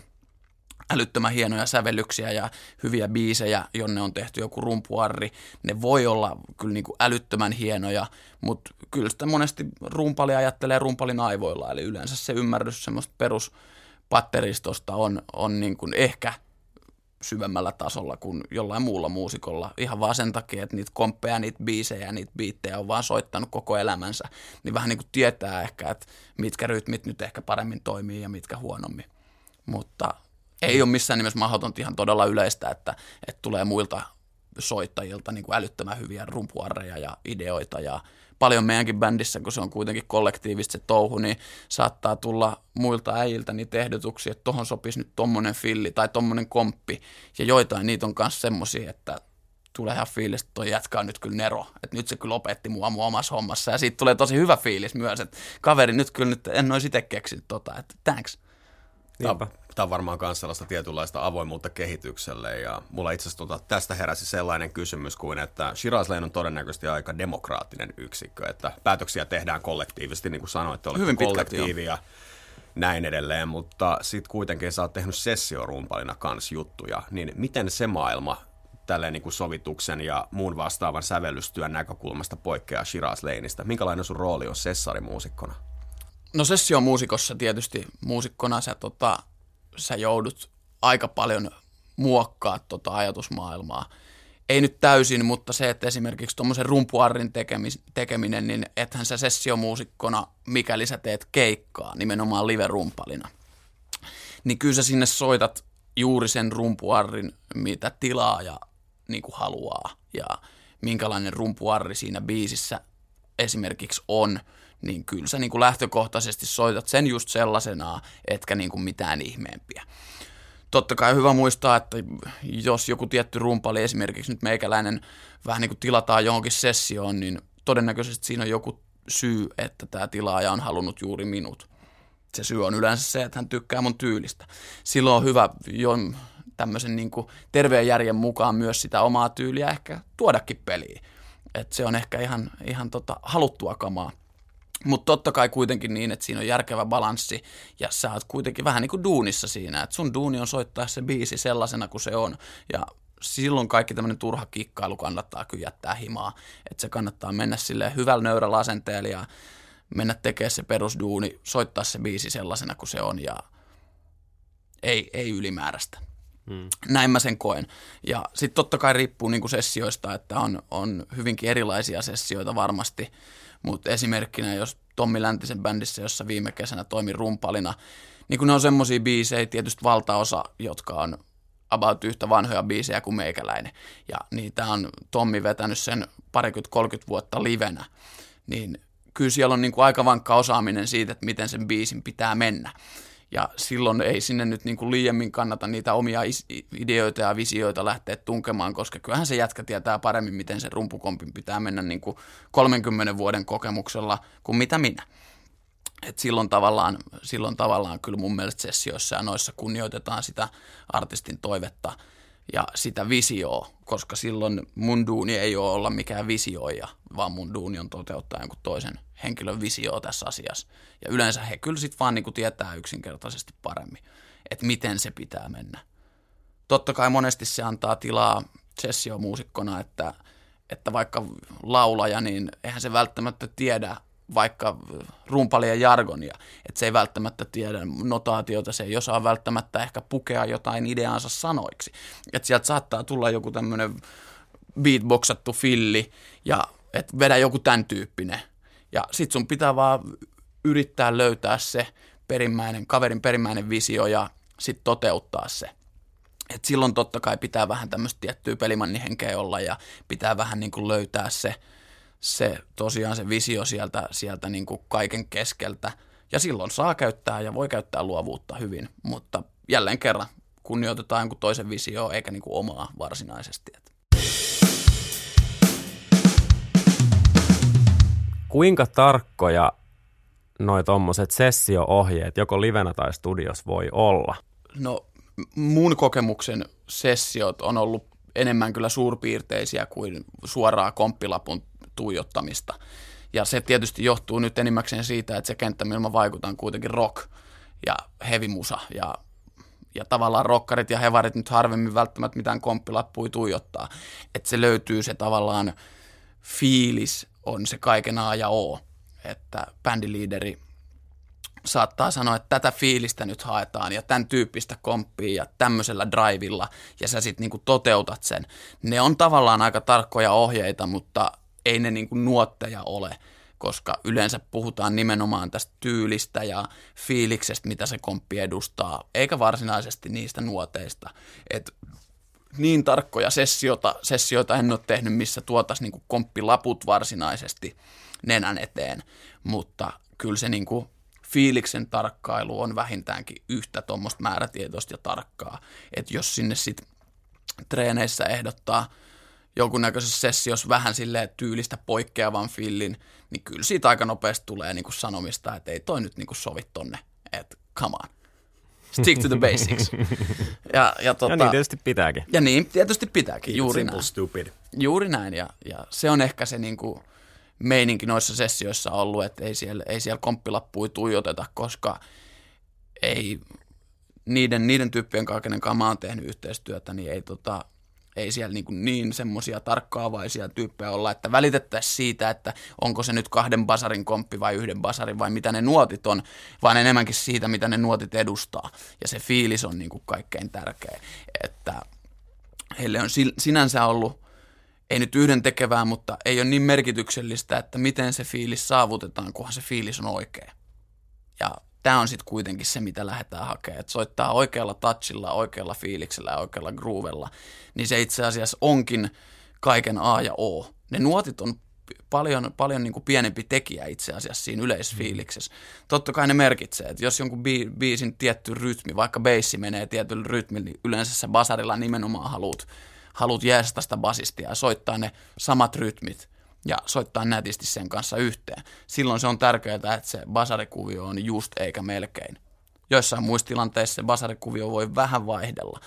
älyttömän hienoja sävellyksiä ja hyviä biisejä, jonne on tehty joku rumpuarri. Ne voi olla kyllä niin kuin älyttömän hienoja, mutta kyllä sitä monesti rumpali ajattelee rumpalin aivoilla, eli yleensä se ymmärrys semmoista peruspatteristosta on, on niin kuin ehkä syvemmällä tasolla kuin jollain muulla muusikolla. Ihan vaan sen takia, että niitä komppeja, niitä biisejä, niitä biittejä on vaan soittanut koko elämänsä. Niin vähän niin kuin tietää ehkä, että mitkä rytmit nyt ehkä paremmin toimii ja mitkä huonommin. Mutta ei ole missään nimessä mahdotonta ihan todella yleistä, että, että tulee muilta soittajilta niin kuin älyttömän hyviä rumpuarreja ja ideoita ja paljon meidänkin bändissä, kun se on kuitenkin kollektiivista se touhu, niin saattaa tulla muilta äijiltä niitä ehdotuksia, että tohon sopisi nyt tommonen filli tai tommonen komppi ja joitain niitä on myös semmosia, että tulee ihan fiilis, että toi jätkä on nyt kyllä Nero, että nyt se kyllä opetti mua mun omassa hommassa ja siitä tulee tosi hyvä fiilis myös, että kaveri nyt kyllä nyt en olisi itse keksinyt tota, että thanks. Niinpä. Tämä on varmaan myös sellaista tietynlaista avoimuutta kehitykselle ja mulla itse asiassa tota, tästä heräsi sellainen kysymys kuin, että Shiraz Lane on todennäköisesti aika demokraattinen yksikkö, että päätöksiä tehdään kollektiivisesti, niin kuin sanoitte, olette Hyvin kollektiivi ja näin edelleen, mutta sitten kuitenkin sä oot tehnyt sessiorumpalina kans juttuja, niin miten se maailma tälleen niin kuin sovituksen ja muun vastaavan sävellystyön näkökulmasta poikkeaa Shiraz Laneista? Minkälainen sun rooli on sessarimuusikkona? No sessiomuusikossa tietysti muusikkona sä, tota, sä joudut aika paljon muokkaa tota ajatusmaailmaa. Ei nyt täysin, mutta se, että esimerkiksi tuommoisen rumpuarrin tekeminen, niin ethän sä sessiomuusikkona, mikäli sä teet keikkaa, nimenomaan live-rumpalina, niin kyllä sä sinne soitat juuri sen rumpuarrin, mitä tilaaja niin kuin haluaa. Ja minkälainen rumpuarri siinä biisissä esimerkiksi on – niin kyllä sä niin kuin lähtökohtaisesti soitat sen just sellaisena, etkä niin kuin mitään ihmeempiä. Totta kai hyvä muistaa, että jos joku tietty rumpali, esimerkiksi nyt meikäläinen, vähän niin kuin tilataan johonkin sessioon, niin todennäköisesti siinä on joku syy, että tämä tilaaja on halunnut juuri minut. Se syy on yleensä se, että hän tykkää mun tyylistä. Silloin on hyvä jo tämmöisen niin kuin terveen järjen mukaan myös sitä omaa tyyliä ehkä tuodakin peliin. Et se on ehkä ihan, ihan tota haluttua kamaa. Mutta totta kai kuitenkin niin, että siinä on järkevä balanssi ja sä oot kuitenkin vähän niin kuin duunissa siinä, että sun duuni on soittaa se biisi sellaisena kuin se on ja silloin kaikki tämmöinen turha kikkailu kannattaa kyllä jättää himaa, että se kannattaa mennä sille hyvällä nöyrällä asenteella ja mennä tekemään se perusduuni, soittaa se biisi sellaisena kuin se on ja ei, ei ylimääräistä. Hmm. Näin mä sen koen. Ja sitten totta kai riippuu niinku sessioista, että on, on hyvinkin erilaisia sessioita varmasti. Mutta esimerkkinä, jos Tommi Läntisen bändissä, jossa viime kesänä toimi rumpalina, niin kun ne on semmoisia biisejä, tietysti valtaosa, jotka on about yhtä vanhoja biisejä kuin meikäläinen. Ja niitä on Tommi vetänyt sen parikymmentä 30 vuotta livenä. Niin kyllä siellä on niin kuin aika vankka osaaminen siitä, että miten sen biisin pitää mennä. Ja silloin ei sinne nyt niin kuin liiemmin kannata niitä omia ideoita ja visioita lähteä tunkemaan, koska kyllähän se jätkä tietää paremmin, miten se rumpukompin pitää mennä niin kuin 30 vuoden kokemuksella kuin mitä minä. Et silloin, tavallaan, silloin tavallaan kyllä mun mielestä sessioissa ja noissa kunnioitetaan sitä artistin toivetta – ja sitä visioa, koska silloin mun duuni ei ole olla mikään visioija, vaan mun duuni on toteuttaa jonkun toisen henkilön visioa tässä asiassa. Ja yleensä he kyllä sitten vaan niin tietää yksinkertaisesti paremmin, että miten se pitää mennä. Totta kai monesti se antaa tilaa sessiomuusikkona, että, että vaikka laulaja, niin eihän se välttämättä tiedä vaikka rumpalien jargonia, että se ei välttämättä tiedä notaatiota, se ei osaa välttämättä ehkä pukea jotain ideaansa sanoiksi. Että sieltä saattaa tulla joku tämmöinen beatboxattu filli ja et vedä joku tämän tyyppinen. Ja sit sun pitää vaan yrittää löytää se perimmäinen, kaverin perimmäinen visio ja sitten toteuttaa se. Et silloin totta kai pitää vähän tämmöistä tiettyä pelimannihenkeä olla ja pitää vähän niin kuin löytää se, se tosiaan se visio sieltä, sieltä niin kuin kaiken keskeltä. Ja silloin saa käyttää ja voi käyttää luovuutta hyvin, mutta jälleen kerran kunnioitetaan jonkun toisen visio eikä niin kuin omaa varsinaisesti. Kuinka tarkkoja noi tommoset sessio-ohjeet joko livenä tai studios voi olla? No mun kokemuksen sessiot on ollut enemmän kyllä suurpiirteisiä kuin suoraa komppilapun tuijottamista. Ja se tietysti johtuu nyt enimmäkseen siitä, että se kenttä, millä vaikutan kuitenkin rock ja heavy musa ja ja tavallaan rokkarit ja hevarit nyt harvemmin välttämättä mitään komppilappuja tuijottaa. Että se löytyy se tavallaan fiilis on se kaiken A ja O, että bändiliideri saattaa sanoa, että tätä fiilistä nyt haetaan ja tämän tyyppistä komppia ja tämmöisellä drivilla ja sä sitten niinku toteutat sen. Ne on tavallaan aika tarkkoja ohjeita, mutta ei ne niinku nuotteja ole, koska yleensä puhutaan nimenomaan tästä tyylistä ja fiiliksestä, mitä se komppi edustaa, eikä varsinaisesti niistä nuoteista. Et niin tarkkoja sessioita, sessioita en ole tehnyt, missä tuotaisiin niinku komppilaput varsinaisesti nenän eteen, mutta kyllä se niinku fiiliksen tarkkailu on vähintäänkin yhtä tuommoista määrätietoista ja tarkkaa. Että jos sinne sitten treeneissä ehdottaa jonkunnäköisessä sessiossa vähän silleen tyylistä poikkeavan fillin, niin kyllä siitä aika nopeasti tulee niinku sanomista, että ei toi nyt niinku sovi tonne, että come on. Stick to the basics. Ja, ja, tota, ja niin tietysti pitääkin. Ja niin tietysti pitääkin, juuri näin. stupid. Juuri näin, ja, ja se on ehkä se niinku, meininki noissa sessioissa ollut, että ei siellä, ei siellä komppilappuja tuijoteta, koska ei niiden, niiden tyyppien kanssa, kenen kanssa mä oon tehnyt yhteistyötä, niin ei, tota, ei siellä niin, niin semmoisia tarkkaavaisia tyyppejä olla, että välitettäisiin siitä, että onko se nyt kahden basarin komppi vai yhden basarin vai mitä ne nuotit on, vaan enemmänkin siitä, mitä ne nuotit edustaa. Ja se fiilis on niin kuin kaikkein tärkeä. Että heille on sinänsä ollut ei nyt yhden tekevää, mutta ei ole niin merkityksellistä, että miten se fiilis saavutetaan, kunhan se fiilis on oikea. Ja tämä on sitten kuitenkin se, mitä lähdetään hakemaan. Että soittaa oikealla touchilla, oikealla fiiliksellä ja oikealla groovella, niin se itse asiassa onkin kaiken A ja O. Ne nuotit on paljon, paljon niin kuin pienempi tekijä itse asiassa siinä yleisfiiliksessä. Totta kai ne merkitsee, että jos jonkun biisin tietty rytmi, vaikka beissi menee tietyllä rytmillä, niin yleensä se basarilla nimenomaan haluat haluat jeesata sitä basistia ja soittaa ne samat rytmit ja soittaa nätisti sen kanssa yhteen. Silloin se on tärkeää, että se basarikuvio on just eikä melkein. Joissain muissa tilanteissa se basarikuvio voi vähän vaihdella,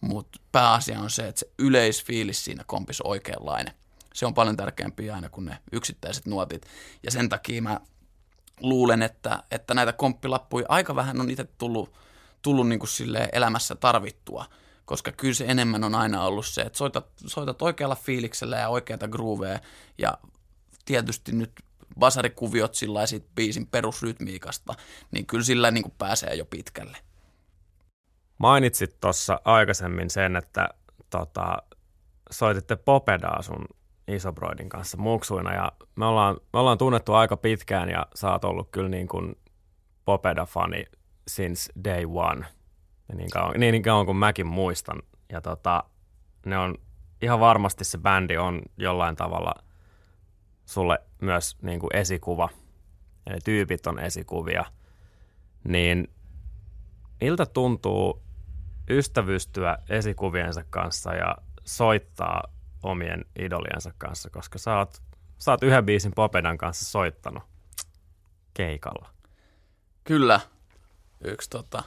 mutta pääasia on se, että se yleisfiilis siinä kompissa on oikeanlainen. Se on paljon tärkeämpi aina kuin ne yksittäiset nuotit. Ja sen takia mä luulen, että, että näitä komppilappuja aika vähän on itse tullut, tullut niin kuin elämässä tarvittua – koska kyllä se enemmän on aina ollut se, että soitat, soitat oikealla fiiliksellä ja oikeata groovea ja tietysti nyt basarikuviot sillä siitä biisin perusrytmiikasta, niin kyllä sillä niin kuin pääsee jo pitkälle. Mainitsit tuossa aikaisemmin sen, että tota, soititte Popedaa sun Isobroidin kanssa muksuina ja me ollaan, me ollaan tunnettu aika pitkään ja sä oot ollut kyllä niin kuin Popeda-fani since day one – niin kauan, niin, niin kauan kuin mäkin muistan. Ja tota, ne on ihan varmasti se bändi on jollain tavalla sulle myös niin kuin esikuva. Eli tyypit on esikuvia. Niin miltä tuntuu ystävystyä esikuviensa kanssa ja soittaa omien idoliensa kanssa, koska sä oot, sä oot yhden biisin Popedan kanssa soittanut keikalla. Kyllä. Yksi tota,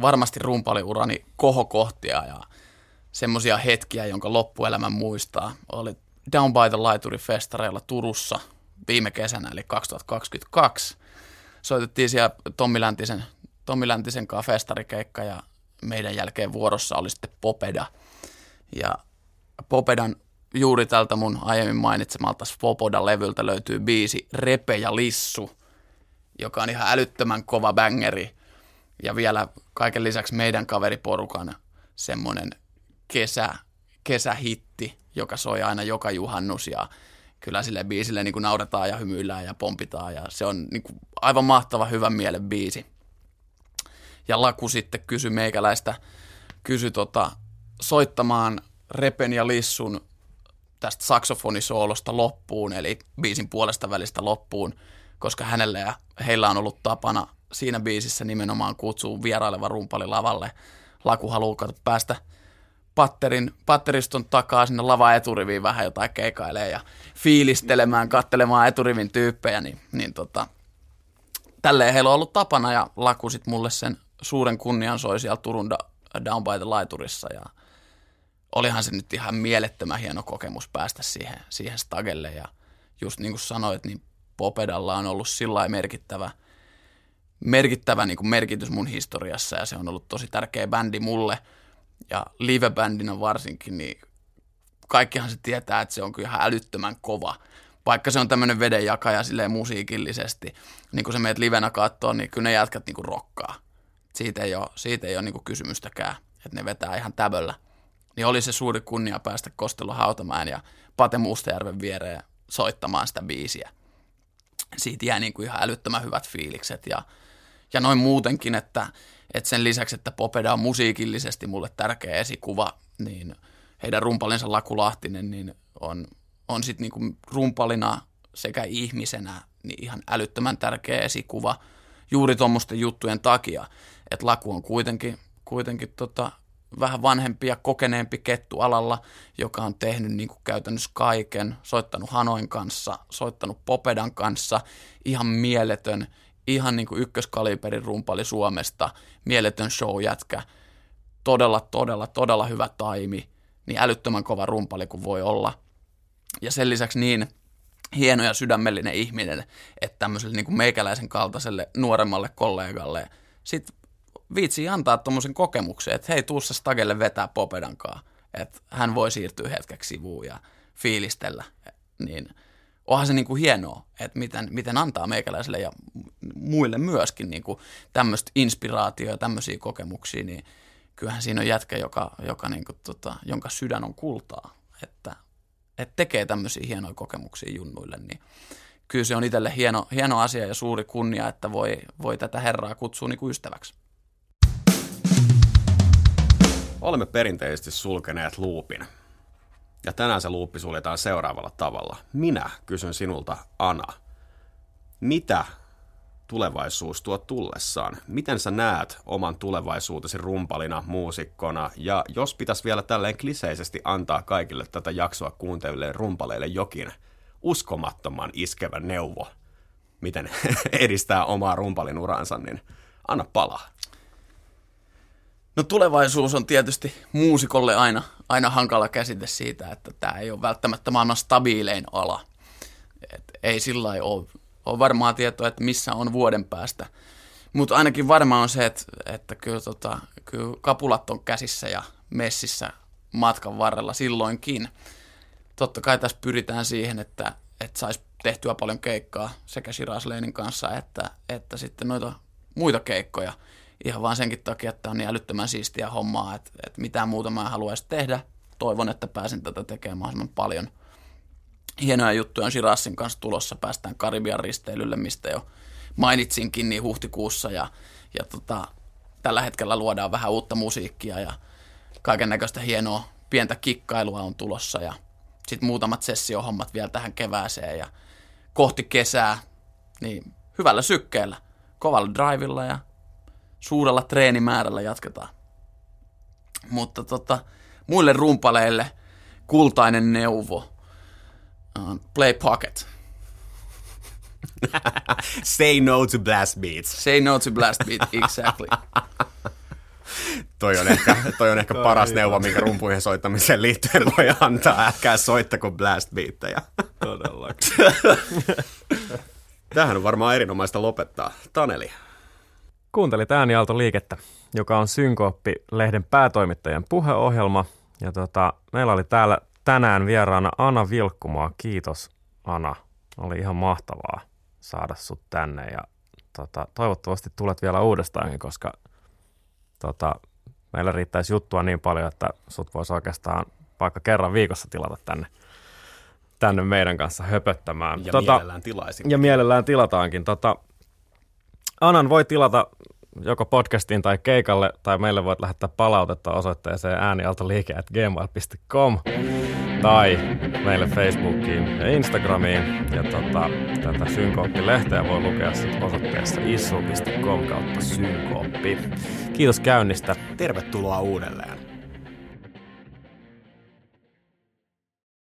varmasti rumpaliurani kohokohtia ja semmoisia hetkiä, jonka loppuelämän muistaa. Oli Down by the Laituri festareilla Turussa viime kesänä, eli 2022. Soitettiin siellä Tommi Läntisen, Tommi Läntisen kanssa festarikeikka ja meidän jälkeen vuorossa oli sitten Popeda. Ja Popedan juuri tältä mun aiemmin mainitsemalta Svoboda-levyltä löytyy biisi Repe ja Lissu, joka on ihan älyttömän kova bängeri – ja vielä kaiken lisäksi meidän kaveriporukan semmoinen kesä, kesähitti, joka soi aina joka juhannus ja kyllä sille biisille niin kuin nauretaan ja hymyillään ja pompitaan ja se on niin kuin aivan mahtava hyvän mielen biisi. Ja Laku sitten kysyi meikäläistä, kysyi tota, soittamaan Repen ja Lissun tästä saksofonisoolosta loppuun, eli biisin puolesta välistä loppuun, koska hänelle ja heillä on ollut tapana siinä biisissä nimenomaan kutsuu vieraileva rumpali lavalle. Laku haluaa päästä patterin, patteriston takaa sinne lava eturiviin vähän jotain keikailee ja fiilistelemään, kattelemaan eturivin tyyppejä, niin, niin tota, tälleen heillä on ollut tapana ja Laku sit mulle sen suuren kunnian soi siellä Turun Down by the Laiturissa ja olihan se nyt ihan mielettömän hieno kokemus päästä siihen, siihen stagelle ja just niin kuin sanoit, niin Popedalla on ollut sillä merkittävä – merkittävä niin kuin merkitys mun historiassa ja se on ollut tosi tärkeä bändi mulle. Ja live-bändinä varsinkin, niin kaikkihan se tietää, että se on kyllä ihan älyttömän kova. vaikka se on tämmöinen vedenjakaja silleen musiikillisesti, niin kun sä meet livenä kattoon, niin kyllä ne jätkät kuin rokkaa. Siitä ei ole, siitä ei ole kuin kysymystäkään, että ne vetää ihan täböllä. Niin oli se suuri kunnia päästä Kostelo Hautamäen ja Pate Mustajärven viereen soittamaan sitä biisiä. Siitä jää kuin ihan älyttömän hyvät fiilikset ja, ja noin muutenkin, että, että sen lisäksi, että Popeda on musiikillisesti mulle tärkeä esikuva, niin heidän rumpalinsa Laku Lahtinen niin on, on sitten niinku rumpalina sekä ihmisenä niin ihan älyttömän tärkeä esikuva juuri tuommoisten juttujen takia, että Laku on kuitenkin, kuitenkin tota, vähän vanhempi ja kokeneempi kettu alalla, joka on tehnyt niin kuin käytännössä kaiken, soittanut Hanoin kanssa, soittanut Popedan kanssa, ihan mieletön, ihan niin kuin ykköskaliberin rumpali Suomesta, mieletön showjätkä, todella, todella, todella hyvä taimi, niin älyttömän kova rumpali kuin voi olla. Ja sen lisäksi niin hieno ja sydämellinen ihminen, että tämmöiselle niin kuin meikäläisen kaltaiselle nuoremmalle kollegalle sitten viitsi antaa tuommoisen kokemuksen, että hei, tuussa Stagelle vetää Popedankaa, että hän voi siirtyä hetkeksi sivuun ja fiilistellä, niin onhan se niin kuin hienoa, että miten, miten antaa meikäläiselle ja muille myöskin niin kuin tämmöistä inspiraatioa ja tämmöisiä kokemuksia, niin kyllähän siinä on jätkä, joka, joka niin kuin, tota, jonka sydän on kultaa, että, että tekee tämmöisiä hienoja kokemuksia junnuille, niin kyllä se on itselle hieno, hieno asia ja suuri kunnia, että voi, voi tätä herraa kutsua niin kuin ystäväksi. Olemme perinteisesti sulkeneet luupin. Ja tänään se luuppi suljetaan seuraavalla tavalla. Minä kysyn sinulta, Ana, mitä tulevaisuus tuo tullessaan? Miten sä näet oman tulevaisuutesi rumpalina, muusikkona? Ja jos pitäisi vielä tälleen kliseisesti antaa kaikille tätä jaksoa kuunteleville rumpaleille jokin uskomattoman iskevä neuvo, miten edistää omaa rumpalin uransa, niin anna palaa. No tulevaisuus on tietysti muusikolle aina, aina hankala käsite siitä, että tämä ei ole välttämättä maailman stabiilein ala. Et ei sillä ole, ole varmaa tietoa, että missä on vuoden päästä. Mutta ainakin varmaan on se, että, että kyllä, tota, kyllä kapulat on käsissä ja messissä matkan varrella silloinkin. Totta kai tässä pyritään siihen, että, että saisi tehtyä paljon keikkaa sekä Shiraz Leinin kanssa että, että sitten noita muita keikkoja – ihan vaan senkin takia, että on niin älyttömän siistiä hommaa, että, että mitään muuta mä en haluaisi tehdä. Toivon, että pääsen tätä tekemään mahdollisimman paljon. Hienoja juttuja on Shirassin kanssa tulossa. Päästään Karibian risteilylle, mistä jo mainitsinkin, niin huhtikuussa. Ja, ja tota, tällä hetkellä luodaan vähän uutta musiikkia ja kaiken näköistä hienoa pientä kikkailua on tulossa. Ja sitten muutamat sessiohommat vielä tähän kevääseen ja kohti kesää, niin hyvällä sykkeellä, kovalla drivilla ja suurella treenimäärällä jatketaan. Mutta tota, muille rumpaleille kultainen neuvo. Uh, play pocket. Say no to blast beats. Say no to blast beat, exactly. toi on ehkä, toi on ehkä paras neuvo, minkä rumpuihin soittamiseen liittyen voi antaa. Älkää soittako blast beattejä. Todellakin. Tähän on varmaan erinomaista lopettaa. Taneli, Kuuntelit Äänialto liikettä, joka on Synkooppi-lehden päätoimittajan puheohjelma. Ja tota, meillä oli täällä tänään vieraana Ana Vilkkumaa. Kiitos Ana. Oli ihan mahtavaa saada sut tänne ja tota, toivottavasti tulet vielä uudestaankin, koska tota, meillä riittäisi juttua niin paljon, että sut voisi oikeastaan vaikka kerran viikossa tilata tänne, tänne meidän kanssa höpöttämään. Ja tota, mielellään tilaisin. Ja mielellään tilataankin. Tota, Anan voi tilata joko podcastiin tai keikalle, tai meille voit lähettää palautetta osoitteeseen äänialtoliike.gmail.com tai meille Facebookiin ja Instagramiin. Ja tota, tätä Synkooppi-lehteä voi lukea sitten osoitteessa issu.com kautta synkooppi. Kiitos käynnistä. Tervetuloa uudelleen.